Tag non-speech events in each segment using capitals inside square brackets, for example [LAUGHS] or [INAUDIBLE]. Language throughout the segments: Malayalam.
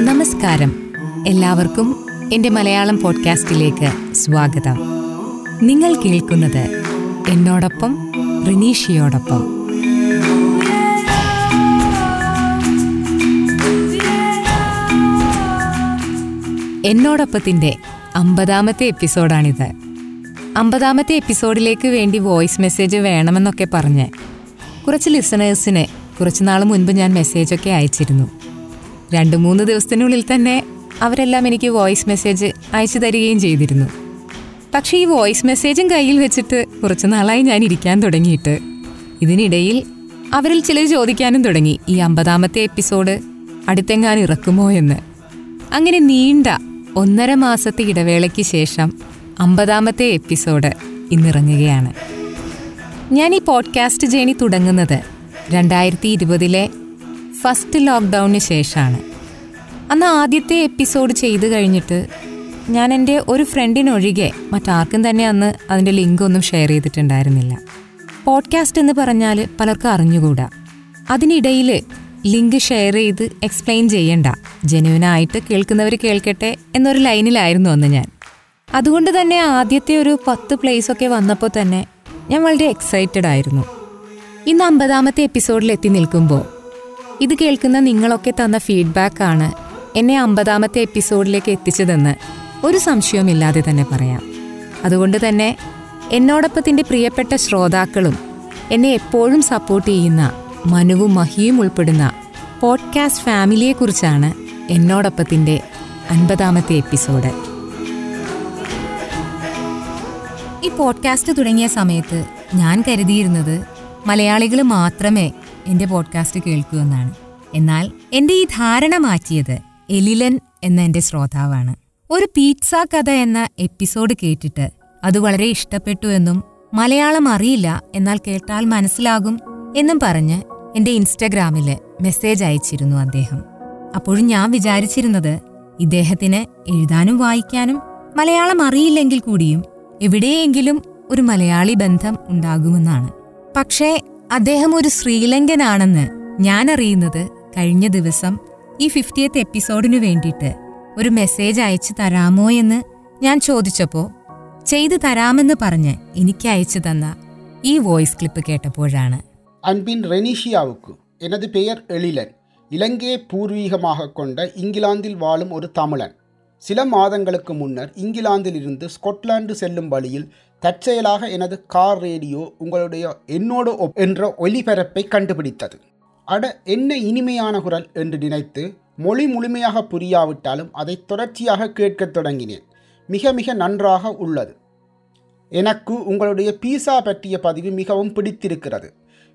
നമസ്കാരം. എല്ലാവർക്കും എന്റെ മലയാളം പോഡ്കാസ്റ്റിലേക്ക് സ്വാഗതം. നിങ്ങൾ കേൾക്കുന്നത് എന്നോടൊപ്പം റിനീഷയോടൊപ്പം. എന്നോടൊപ്പത്തിന്റെ അമ്പതാമത്തെ എപ്പിസോഡാണിത്. അമ്പതാമത്തെ എപ്പിസോഡിലേക്ക് വേണ്ടി വോയിസ് മെസ്സേജ് വേണമെന്നൊക്കെ പറഞ്ഞ് കുറച്ച് ലിസണേഴ്സിന് കുറച്ച് നാൾ മുൻപ് ഞാൻ മെസ്സേജൊക്കെ അയച്ചിരുന്നു. രണ്ട് മൂന്ന് ദിവസത്തിനുള്ളിൽ തന്നെ അവരെല്ലാം എനിക്ക് വോയിസ് മെസ്സേജ് അയച്ചു തരികയും ചെയ്തിരുന്നു. പക്ഷേ ഈ വോയിസ് മെസ്സേജും കയ്യിൽ വെച്ചിട്ട് കുറച്ച് നാളായി ഞാൻ ഇരിക്കാൻ തുടങ്ങിയിട്ട്. ഇതിനിടയിൽ അവരിൽ ചിലർ ചോദിക്കാനും തുടങ്ങി ഈ അമ്പതാമത്തെ എപ്പിസോഡ് അടുത്തെങ്ങാനും ഇറക്കുമോ എന്ന്? അങ്ങനെ നീണ്ട ഒന്നര മാസത്തെ ഇടവേളയ്ക്ക് ശേഷം അമ്പതാമത്തെ എപ്പിസോഡ് ഇന്നിറങ്ങുകയാണ്. ഞാൻ ഈ പോഡ്കാസ്റ്റ് ജേണി തുടങ്ങുന്നത് രണ്ടായിരത്തി ഇരുപതിലെ ഫസ്റ്റ് ലോക്ക്ഡൗണിന് ശേഷമാണ്. അന്ന് ആദ്യത്തെ എപ്പിസോഡ് ചെയ്തു കഴിഞ്ഞിട്ട് ഞാൻ എന്റെ ഒരു ഫ്രണ്ടിനൊഴികെ മറ്റാർക്കും തന്നെ അന്ന് അതിന്റെ ലിങ്ക് ഒന്നും ഷെയർ ചെയ്തിട്ടുണ്ടായിരുന്നില്ല. പോഡ്കാസ്റ്റ് എന്ന് പറഞ്ഞാൽ പലർക്കും അറിഞ്ഞുകൂടാ. അതിനിടയിൽ ലിങ്ക് ഷെയർ ചെയ്ത് എക്സ്പ്ലെയിൻ ചെയ്യണ്ട. ജെനുവിനായിട്ട് കേൾക്കുന്നവർ കേൾക്കട്ടെ എന്നൊരു ലൈനിലായിരുന്നു അന്ന് ഞാൻ. അതുകൊണ്ട് തന്നെ ആദ്യത്തെ ഒരു പത്ത് പ്ലേസൊക്കെ വന്നപ്പോൾ തന്നെ ഞാൻ വളരെ എക്സൈറ്റഡ് ആയിരുന്നു. ഇന്ന് അമ്പതാമത്തെ എപ്പിസോഡിൽ എത്തി നിൽക്കുമ്പോൾ ഇത് കേൾക്കുന്ന നിങ്ങളൊക്കെ തന്ന ഫീഡ്ബാക്കാണ് എന്നെ അമ്പതാമത്തെ എപ്പിസോഡിലേക്ക് എത്തിച്ചതെന്ന് ഒരു സംശയവുമില്ലാതെ തന്നെ പറയാം. അതുകൊണ്ട് തന്നെ എന്നോടൊപ്പത്തിന്റെ പ്രിയപ്പെട്ട ശ്രോതാക്കളും എന്നെ എപ്പോഴും സപ്പോർട്ട് ചെയ്യുന്ന മനുവും മഹിയും ഉൾപ്പെടുന്ന പോഡ്കാസ്റ്റ് ഫാമിലിയെക്കുറിച്ചാണ് എന്നോടൊപ്പത്തിന്റെ അൻപതാമത്തെ എപ്പിസോഡ് ഈ പോഡ്കാസ്റ്റ് തുടങ്ങിയ സമയത്ത് ഞാൻ കരുതിയിരുന്നത് മലയാളികൾ മാത്രമേ എന്റെ പോഡ്കാസ്റ്റ് കേൾക്കൂ എന്നാണ്. എന്നാൽ എന്റെ ഈ ധാരണ മാറ്റിയത് എലിലൻ എന്ന എന്റെ ശ്രോതാവാണ്. ഒരു പീറ്റ്സ കഥ എന്ന എപ്പിസോഡ് കേട്ടിട്ട് അത് വളരെ ഇഷ്ടപ്പെട്ടു എന്നും മലയാളം അറിയില്ല എന്നാൽ കേട്ടാൽ മനസ്സിലാകും എന്നും പറഞ്ഞ് എന്റെ ഇൻസ്റ്റഗ്രാമിൽ മെസ്സേജ് അയച്ചിരുന്നു അദ്ദേഹം. അപ്പോഴും ഞാൻ വിചാരിച്ചിരുന്നത് ഇദ്ദേഹത്തിന് എഴുതാനും വായിക്കാനും മലയാളം അറിയില്ലെങ്കിൽ കൂടിയും എവിടെയെങ്കിലും ഒരു മലയാളി ബന്ധം ഉണ്ടാകുമെന്നാണ്. പക്ഷേ അദ്ദേഹം ഒരു ശ്രീലങ്കനാണെന്ന് ഞാൻ അറിയുന്നത് കഴിഞ്ഞ ദിവസം ഈ ഫിഫ്റ്റിയത്ത് എപ്പിസോഡിനു വേണ്ടിയിട്ട് ഒരു മെസ്സേജ് അയച്ചു തരാമോ എന്ന് ഞാൻ ചോദിച്ചപ്പോൾ ചെയ്തു തരാമെന്ന് പറഞ്ഞ് എനിക്ക് അയച്ചു തന്ന ഈ വോയിസ് ക്ലിപ്പ് കേട്ടപ്പോഴാണ് அன்பின் ரெனிஷியாவுக்கு எனது பெயர் எழிலன் இலங்கையை பூர்வீகமாக கொண்ட இங்கிலாந்தில் வாழும் ஒரு தமிழன் சில மாதங்களுக்கு முன்னர் இங்கிலாந்திலிருந்து ஸ்கொட்லாந்து செல்லும் வழியில் தற்செயலாக எனது கார் ரேடியோ உங்களுடைய என்னோடு ஒப் என்ற ஒலிபரப்பை கண்டுபிடித்தது. அட என்ன இனிமையான குரல் என்று நினைத்து மொழி முழுமையாக புரியாவிட்டாலும் அதை தொடர்ச்சியாக கேட்கத் தொடங்கினேன். மிக மிக நன்றாக உள்ளது. எனக்கு உங்களுடைய பீஸா பற்றிய பதிவு மிகவும் பிடித்திருக்கிறது.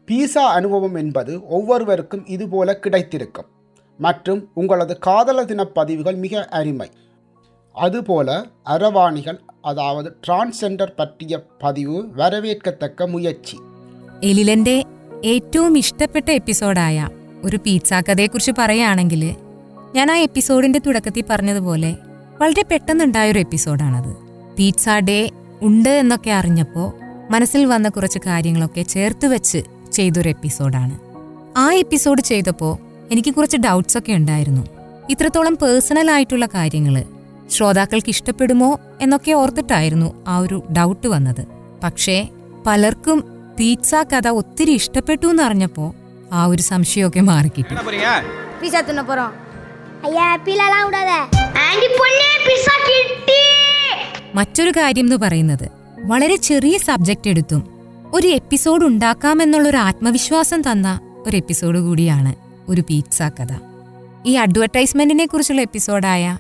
பீஸா அனுபவம் என்பது ஒவ்வொருவருக்கும் இதுபோல கிடைத்திருக்கும். மற்றும் உங்களது காதலர் தின பதிவுகள் மிக அருமை. அதுபோல அரவாணிகள் அதாவது டிரான்ஸ்ஜெண்டர் பற்றிய பதிவு வரவேற்கத்தக்க முயற்சி എലിലന്റെ ഏറ്റവും ഇഷ്ടപ്പെട്ട എപ്പിസോഡായ ഒരു പീറ്റ്സാ കഥയെക്കുറിച്ച് പറയുകയാണെങ്കിൽ ഞാൻ ആ എപ്പിസോഡിന്റെ തുടക്കത്തിൽ പറഞ്ഞതുപോലെ വളരെ പെട്ടെന്നുണ്ടായൊരു എപ്പിസോഡാണത് പീറ്റ്സ ഡേ ഉണ്ട് എന്നൊക്കെ അറിഞ്ഞപ്പോൾ മനസ്സിൽ വന്ന കുറച്ച് കാര്യങ്ങളൊക്കെ ചേർത്ത് വെച്ച് ചെയ്തൊരു എപ്പിസോഡാണ് ആ എപ്പിസോഡ് ചെയ്തപ്പോൾ എനിക്ക് കുറച്ച് ഡൗട്ട്സ് ഒക്കെ ഉണ്ടായിരുന്നു ഇത്രത്തോളം പേഴ്സണൽ ആയിട്ടുള്ള കാര്യങ്ങൾ ശ്രോതാക്കൾക്ക് ഇഷ്ടപ്പെടുമോ എന്നൊക്കെ ഓർത്തിട്ടായിരുന്നു ആ ഒരു ഡൗട്ട് വന്നത്. പക്ഷേ പലർക്കും പീച്ച കഥ ഒത്തിരി ഇഷ്ടപ്പെട്ടു എന്ന് അറിഞ്ഞപ്പോൾ ആ ഒരു സംശയമൊക്കെ മാറിക്കിട്ടി. മറ്റൊരു കാര്യം എന്ന് പറയുന്നത് വളരെ ചെറിയ സബ്ജക്റ്റ് എടുത്തും ഒരു എപ്പിസോഡ് ഉണ്ടാക്കാമെന്നുള്ളൊരു ആത്മവിശ്വാസം തന്ന ഒരു എപ്പിസോഡ് കൂടിയാണ് ഒരു പീറ്റ്സ കഥ. ഈ അഡ്വർടൈസ്മെന്റിനെ കുറിച്ചുള്ള എപ്പിസോഡായ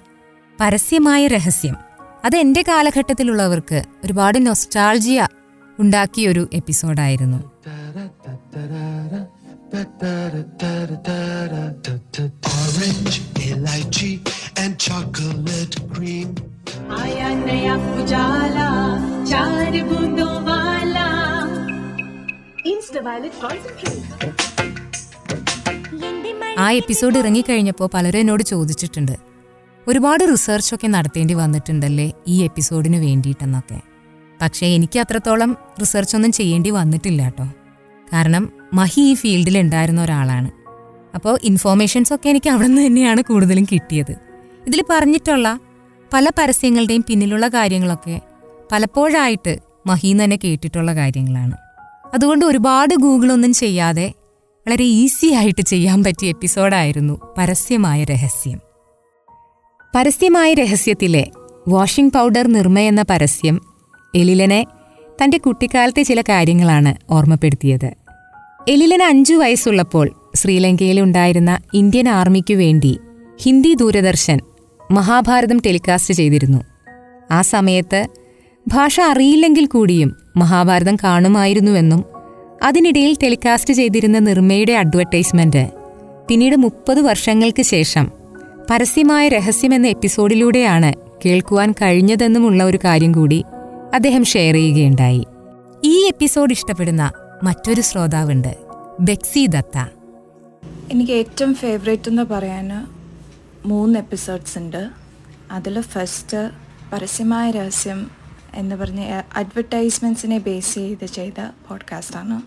പരസ്യമായ രഹസ്യം അത് എൻ്റെ കാലഘട്ടത്തിലുള്ളവർക്ക് ഒരുപാട് nostalgia ഉണ്ടാക്കിയൊരു എപ്പിസോഡായിരുന്നു Orange, lychee, and chocolate cream. आया नया उजाला चार बूंदों वाला इंस्टा वायलेट कॉन्सेंट्रेट ആ എപ്പിസോഡ് ഇറങ്ങിക്കഴിഞ്ഞപ്പോൾ പലരും എന്നോട് ചോദിച്ചിട്ടുണ്ട് ഒരുപാട് റിസർച്ചൊക്കെ നടത്തേണ്ടി വന്നിട്ടുണ്ടല്ലേ ഈ എപ്പിസോഡിന് വേണ്ടിയിട്ടെന്നൊക്കെ. പക്ഷേ എനിക്ക് അത്രത്തോളം റിസർച്ചൊന്നും ചെയ്യേണ്ടി വന്നിട്ടില്ല കേട്ടോ. കാരണം മഹി ഈ ഫീൽഡിൽ ഉണ്ടായിരുന്ന ഒരാളാണ്. അപ്പോൾ ഇൻഫോർമേഷൻസ് ഒക്കെ എനിക്ക് അവിടെ നിന്ന് തന്നെയാണ് കൂടുതലും കിട്ടിയത്. ഇതിൽ പറഞ്ഞിട്ടുള്ള പല പരസ്യങ്ങളുടെയും പിന്നിലുള്ള കാര്യങ്ങളൊക്കെ പലപ്പോഴായിട്ട് മഹീന്ന് തന്നെ കേട്ടിട്ടുള്ള കാര്യങ്ങളാണ്. അതുകൊണ്ട് ഒരുപാട് ഗൂഗിളൊന്നും ചെയ്യാതെ വളരെ ഈസി ആയിട്ട് ചെയ്യാൻ പറ്റിയ എപ്പിസോഡായിരുന്നു പരസ്യമായ രഹസ്യം. പരസ്യമായ രഹസ്യത്തിലെ വാഷിംഗ് പൗഡർ നിർമ്മ എന്ന പരസ്യം എലിലനെ തന്റെ കുട്ടിക്കാലത്തെ ചില കാര്യങ്ങളാണ് ഓർമ്മപ്പെടുത്തിയത്. എലിലൻ അഞ്ചു വയസ്സുള്ളപ്പോൾ ശ്രീലങ്കയിൽ ഉണ്ടായിരുന്ന ഇന്ത്യൻ ആർമിക്കു വേണ്ടി ഹിന്ദി ദൂരദർശൻ മഹാഭാരതം ടെലികാസ്റ്റ് ചെയ്തിരുന്നു. ആ സമയത്ത് ഭാഷ അറിയില്ലെങ്കിൽ കൂടിയും മഹാഭാരതം കാണുമായിരുന്നുവെന്നും അതിനിടയിൽ ടെലികാസ്റ്റ് ചെയ്തിരുന്ന നിർമ്മയുടെ അഡ്വർടൈസ്മെന്റ് പിന്നീട് മുപ്പത് വർഷങ്ങൾക്ക് ശേഷം പരസ്യമായ രഹസ്യം എന്ന എപ്പിസോഡിലൂടെയാണ് കേൾക്കുവാൻ കഴിഞ്ഞതെന്നുമുള്ള ഒരു കാര്യം കൂടി അദ്ദേഹം ഷെയർ ചെയ്യുകയുണ്ടായി. ഈ എപ്പിസോഡ് ഇഷ്ടപ്പെടുന്ന മറ്റൊരു ശ്രോതാവുണ്ട് ബെക്സി ദത്ത. എനിക്ക് ഏറ്റവും ഫേവറേറ്റ് എന്ന് പറയാൻ മൂന്ന് എപ്പിസോഡ്സ് ഉണ്ട്. അതിൽ ഫസ്റ്റ് പരസ്യമായ രഹസ്യം എന്ന് പറഞ്ഞ അഡ്വർടൈസ്മെന്റ്സിനെ ബേസ് ചെയ്ത് ചെയ്ത പോഡ്കാസ്റ്റാണ്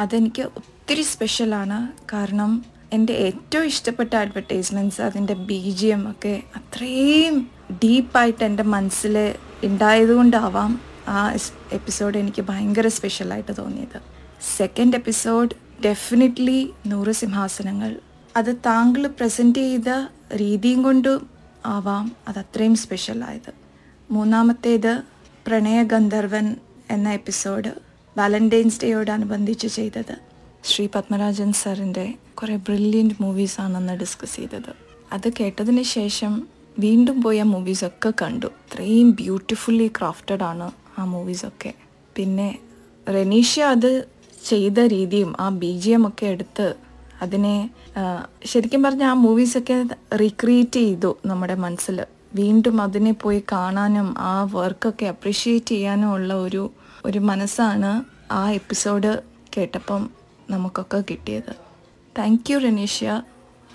അതെനിക്ക് ഒത്തിരി സ്പെഷ്യലാണ് കാരണം എന്റെ ഏറ്റവും ഇഷ്ടപ്പെട്ട അഡ്വർടൈസ്മെന്റ്സ് അതിന്റെ ബി ജി എം ഒക്കെ അത്രയും ഡീപ്പായിട്ട് എന്റെ മനസ്സിൽ ഉണ്ടായതുകൊണ്ടാവാം ആ എപ്പിസോഡ് എനിക്ക് ഭയങ്കര സ്പെഷ്യലായിട്ട് തോന്നിയത്. സെക്കൻഡ് എപ്പിസോഡ് ഡെഫിനറ്റ്ലി നൂറ് സിംഹാസനങ്ങൾ. അത് താങ്കൾ പ്രസന്റ് ചെയ്ത രീതിയും കൊണ്ടും ആവാം. അത് അത്രയും സ്പെഷ്യലായത് മൂന്നാമത്തേത് പ്രണയ ഗന്ധർവൻ എന്ന എപ്പിസോഡ് വാലന്റൈൻസ് ഡേയോടനുബന്ധിച്ച് ചെയ്തത്. ശ്രീ പത്മരാജൻ സാറിന്റെ കുറേ ബ്രില്യന്റ് മൂവീസാണെന്ന് ഡിസ്കസ് ചെയ്തത്. അത് കേട്ടതിന് ശേഷം വീണ്ടും പോയി ആ മൂവീസൊക്കെ കണ്ടു. അത്രയും ബ്യൂട്ടിഫുള്ളി ക്രാഫ്റ്റഡ് ആണ് ആ മൂവീസൊക്കെ. പിന്നെ റെനീഷ അത് ചെയ്ത രീതിയും ആ ബി ജി എം ഒക്കെ എടുത്ത് അതിനെ ശരിക്കും പറഞ്ഞാൽ ആ മൂവീസൊക്കെ റീക്രിയേറ്റ് ചെയ്തു നമ്മുടെ മനസ്സിൽ. വീണ്ടും അതിനെ പോയി കാണാനും ആ വർക്കൊക്കെ അപ്രിഷ്യേറ്റ് ചെയ്യാനും ഉള്ള ഒരു ഒരു മനസ്സാണ് ആ എപ്പിസോഡ് കേട്ടപ്പം നമുക്കൊക്കെ കിട്ടിയത്. Thank you Ranishya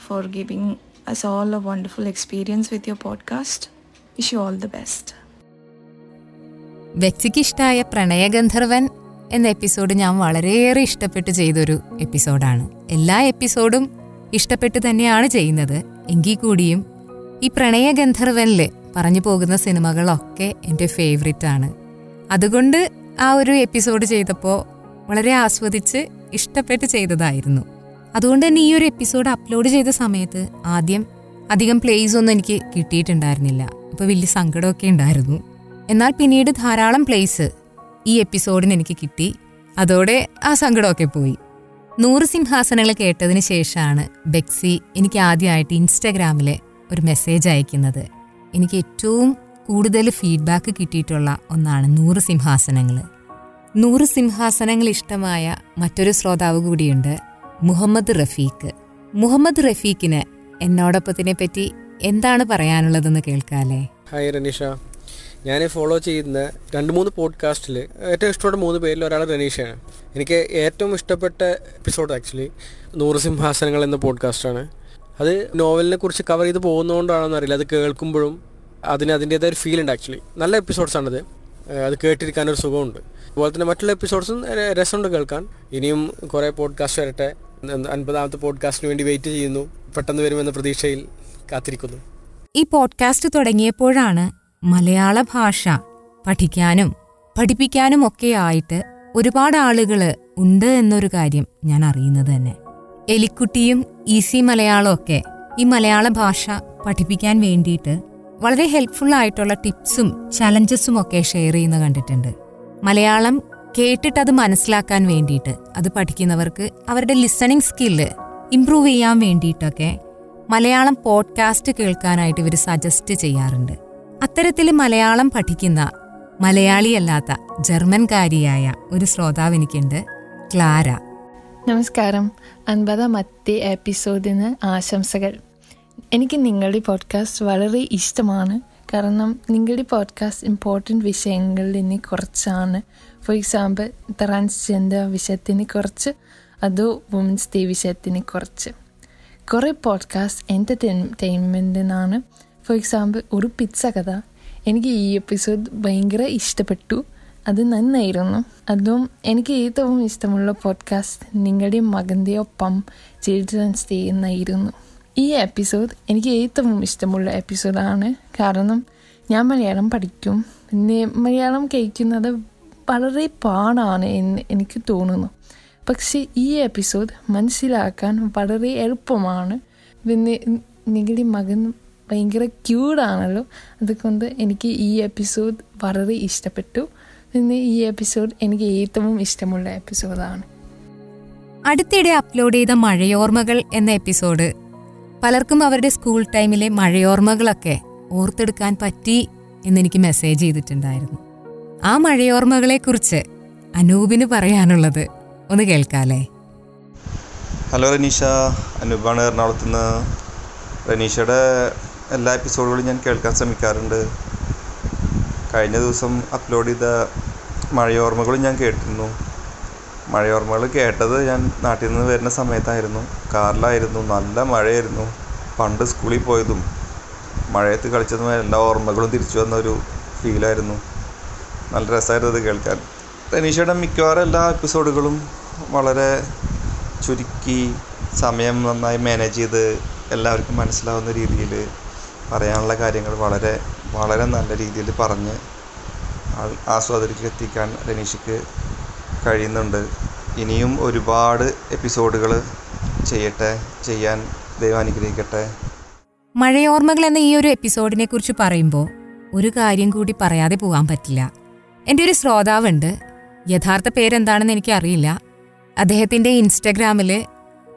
for giving us all a wonderful experience with your podcast wish you all the best വ്യക്തിക്ക് ഇഷ്ടമായ പ്രണയഗന്ധർവൻ എന്ന എപ്പിസോഡ് ഞാൻ വളരെയേറെ ഇഷ്ടപ്പെട്ട് ചെയ്തൊരു എപ്പിസോഡാണ് എല്ലാ എപ്പിസോഡും ഇഷ്ടപ്പെട്ട് തന്നെയാണ് ചെയ്യുന്നത്. എങ്കിൽ കൂടിയും ഈ പ്രണയഗന്ധർവനിൽ പറഞ്ഞു പോകുന്ന സിനിമകളൊക്കെ എന്റെ ഫേവറിറ്റ് ആണ്. അതുകൊണ്ട് ആ ഒരു എപ്പിസോഡ് ചെയ്തപ്പോൾ വളരെ ആസ്വദിച്ച് ഇഷ്ടപ്പെട്ട് ചെയ്തതായിരുന്നു. അതുകൊണ്ട് തന്നെ ഈ ഒരു എപ്പിസോഡ് അപ്ലോഡ് ചെയ്ത സമയത്ത് ആദ്യം അധികം പ്ലേസ് ഒന്നും എനിക്ക് കിട്ടിയിട്ടുണ്ടായിരുന്നില്ല. അപ്പോൾ വലിയ സങ്കടമൊക്കെ ഉണ്ടായിരുന്നു. എന്നാൽ പിന്നീട് ധാരാളം പ്ലേസ് ഈ എപ്പിസോഡിന് എനിക്ക് കിട്ടി. അതോടെ ആ സങ്കടമൊക്കെ പോയി. നൂറ് സിംഹാസനങ്ങൾ കേട്ടതിന് ശേഷമാണ് ബെക്സി എനിക്ക് ആദ്യമായിട്ട് ഇൻസ്റ്റഗ്രാമിൽ ഒരു മെസ്സേജ് അയക്കുന്നത്. എനിക്ക് ഏറ്റവും കൂടുതൽ ഫീഡ്ബാക്ക് കിട്ടിയിട്ടുള്ള ഒന്നാണ് നൂറ് സിംഹാസനങ്ങൾ നൂറ് സിംഹാസനങ്ങൾ ഇഷ്ടമായ മറ്റൊരു ശ്രോതാവ് കൂടിയുണ്ട് മുഹമ്മദ് റഫീഖ്. മുഹമ്മദ് റഫീഖിന് എന്നോടൊപ്പത്തിനെ പറ്റി എന്താണ് പറയാനുള്ളതെന്ന് കേൾക്കാല്ലേ ഹായ് റനീഷ ഞാൻ ഫോളോ ചെയ്യുന്ന രണ്ട് മൂന്ന് പോഡ്കാസ്റ്റിൽ ഏറ്റവും ഇഷ്ടപ്പെട്ട മൂന്ന് പേരിൽ ഒരാൾ റനീഷയാണ് എനിക്ക് ഏറ്റവും ഇഷ്ടപ്പെട്ട എപ്പിസോഡ് ആക്ച്വലി നൂറ് സിംഹാസനങ്ങൾ എന്ന പോഡ്കാസ്റ്റാണ് അത് നോവലിനെ കുറിച്ച് കവർ ചെയ്ത് പോകുന്നതുകൊണ്ടാണെന്ന് അറിയില്ല. അത് കേൾക്കുമ്പോഴും അതിന് അതിന്റേതായ ഒരു ഫീൽ ഉണ്ട് ആക്ച്വലി നല്ല എപ്പിസോഡ്സ് ആണത്. അത് കേട്ടിരിക്കാനൊരു സുഖമുണ്ട്. അതുപോലെ തന്നെ മറ്റുള്ള എപ്പിസോഡ്സും രസമുണ്ട് കേൾക്കാൻ. ഇനിയും കുറേ പോഡ്കാസ്റ്റ് വരട്ടെ. അൻപതാമത്തെ പോഡ്കാസ്റ്റിന് വേണ്ടി വെയിറ്റ് ചെയ്യുന്നു. പെട്ടെന്ന് വരുമെന്ന പ്രതീക്ഷയിൽ കാത്തിരിക്കുന്നു. ഈ പോഡ്കാസ്റ്റ് തുടങ്ങിയപ്പോഴാണ് മലയാള ഭാഷ പഠിക്കാനും പഠിപ്പിക്കാനും ഒക്കെ ആയിട്ട് ഒരുപാട് ആളുകൾ ഉണ്ട് എന്നൊരു കാര്യം ഞാൻ അറിയുന്നത് തന്നെ. എലിക്കുട്ടിയും ഈസി മലയാളം ഒക്കെ ഈ മലയാള ഭാഷ പഠിപ്പിക്കാൻ വേണ്ടിയിട്ട് വളരെ ഹെൽപ്ഫുൾ ആയിട്ടുള്ള ടിപ്സും ചലഞ്ചസും ഒക്കെ ഷെയർ ചെയ്യുന്ന കണ്ടിട്ടുണ്ട്. മലയാളം കേട്ടിട്ട് അത് മനസ്സിലാക്കാൻ വേണ്ടിയിട്ട് അത് പഠിക്കുന്നവർക്ക് അവരുടെ ലിസണിങ് സ്കില്ല് ഇംപ്രൂവ് ചെയ്യാൻ വേണ്ടിയിട്ടൊക്കെ മലയാളം പോഡ്കാസ്റ്റ് കേൾക്കാനായിട്ട് ഇവർ സജസ്റ്റ് ചെയ്യാറുണ്ട്. അത്തരത്തിൽ മലയാളം പഠിക്കുന്ന മലയാളിയല്ലാത്ത ജർമ്മൻകാരിയായ ഒരു ശ്രോതാവ് എനിക്കുണ്ട് ക്ലാര. നമസ്കാരം. അൻപതാമത്തെ എപ്പിസോഡിന് ആശംസകൾ. എനിക്ക് നിങ്ങളുടെ പോഡ്കാസ്റ്റ് വളരെ ഇഷ്ടമാണ്. കാരണം നിങ്ങളുടെ പോഡ്കാസ്റ്റ് ഇമ്പോർട്ടന്റ് വിഷയങ്ങളിൽ കുറച്ചാണ്. ഫോർ എക്സാമ്പിൾ ട്രാൻസ്ജെൻഡർ വിഷയത്തിന് കുറച്ച് അതോ വുമൻസ് ഡേ വിഷയത്തിന് കുറച്ച്. കുറേ പോഡ്കാസ്റ്റ് എന്റർടൈൻമെന്റിനാണ് ഫോർ എക്സാമ്പിൾ ഒരു പിച്ച കഥ. എനിക്ക് ഈ എപ്പിസോഡ് ഭയങ്കര ഇഷ്ടപ്പെട്ടു. അത് നന്നായിരുന്നു. അതും എനിക്ക് ഏറ്റവും ഇഷ്ടമുള്ള പോഡ്കാസ്റ്റ് നിങ്ങളുടെ മകന്റെ ഒപ്പം ചിൽഡ്രൻസ് ഡേ എന്നായിരുന്നു ഈ എപ്പിസോഡ് എനിക്ക് ഏറ്റവും ഇഷ്ടമുള്ള എപ്പിസോഡാണ് കാരണം ഞാൻ മലയാളം പഠിക്കും. പിന്നെ മലയാളം കഴിക്കുന്നത് വളരെ പാടാണ് എന്ന് എനിക്ക് തോന്നുന്നു. പക്ഷേ ഈ എപ്പിസോഡ് മനസ്സിലാക്കാൻ വളരെ എളുപ്പമാണ്. പിന്നെ നിങ്ങളുടെ മകൻ ഭയങ്കര ക്യൂടാണല്ലോ അതുകൊണ്ട് എനിക്ക് ഈ എപ്പിസോഡ് വളരെ ഇഷ്ടപ്പെട്ടു. പിന്നെ ഈ എപ്പിസോഡ് എനിക്ക് ഏറ്റവും ഇഷ്ടമുള്ള എപ്പിസോഡാണ് അടുത്തിടെ അപ്ലോഡ് ചെയ്ത മഴയോർമ്മകൾ എന്ന എപ്പിസോഡ് പലർക്കും അവരുടെ സ്കൂൾ ടൈമിലെ മഴയോർമ്മകളൊക്കെ ഓർത്തെടുക്കാൻ പറ്റി എന്നെനിക്ക് മെസ്സേജ് ചെയ്തിട്ടുണ്ടായിരുന്നു. ആ മഴയോർമ്മകളെക്കുറിച്ച് അനൂപിന് പറയാനുള്ളത് ഒന്ന് കേൾക്കാലേ. ഹലോ റനീഷ അനൂപാണ് എറണാകുളത്ത് നിന്ന് റനീഷയുടെ എല്ലാ എപ്പിസോഡുകളും ഞാൻ കേൾക്കാൻ ശ്രമിക്കാറുണ്ട്. കഴിഞ്ഞ ദിവസം അപ്ലോഡ് ചെയ്ത മഴയോർമ്മകളും ഞാൻ കേട്ടിരുന്നു. മഴയോർമ്മകൾ കേട്ടത് ഞാൻ നാട്ടിൽ നിന്ന് വരുന്ന സമയത്തായിരുന്നു. കാറിലായിരുന്നു നല്ല മഴയായിരുന്നു. പണ്ട് സ്കൂളിൽ പോയതും മഴയത്ത് കളിച്ചതും എല്ലാ ഓർമ്മകളും തിരിച്ചു വന്ന ഒരു ഫീലായിരുന്നു. നല്ല രസമായിരുന്നു അത് കേൾക്കാൻ. തനീഷയുടെ മിക്കവാറും എല്ലാ എപ്പിസോഡുകളും വളരെ ചുരുക്കി സമയം നന്നായി മാനേജ് ചെയ്ത് എല്ലാവർക്കും മനസ്സിലാവുന്ന രീതിയിൽ പറയാനുള്ള കാര്യങ്ങൾ വളരെ വളരെ നല്ല രീതിയിൽ പറഞ്ഞ് ആസ്വാദകർക്ക് എത്തിക്കാൻ രനീഷയ്ക്ക് കഴിയുന്നുണ്ട്. ഇനിയും ഒരുപാട് എപ്പിസോഡുകൾ ചെയ്യട്ടെ ചെയ്യാൻ ദൈവം അനുഗ്രഹിക്കട്ടെ. മഴയോർമ്മകൾ എന്ന ഈ ഒരു എപ്പിസോഡിനെ കുറിച്ച് പറയുമ്പോൾ ഒരു കാര്യം കൂടി പറയാതെ പോകാൻ പറ്റില്ല. എന്റെ ഒരു ശ്രോതാവുണ്ട്. യഥാർത്ഥ പേരെന്താണെന്ന് എനിക്കറിയില്ല. അദ്ദേഹത്തിന്റെ ഇൻസ്റ്റഗ്രാമിൽ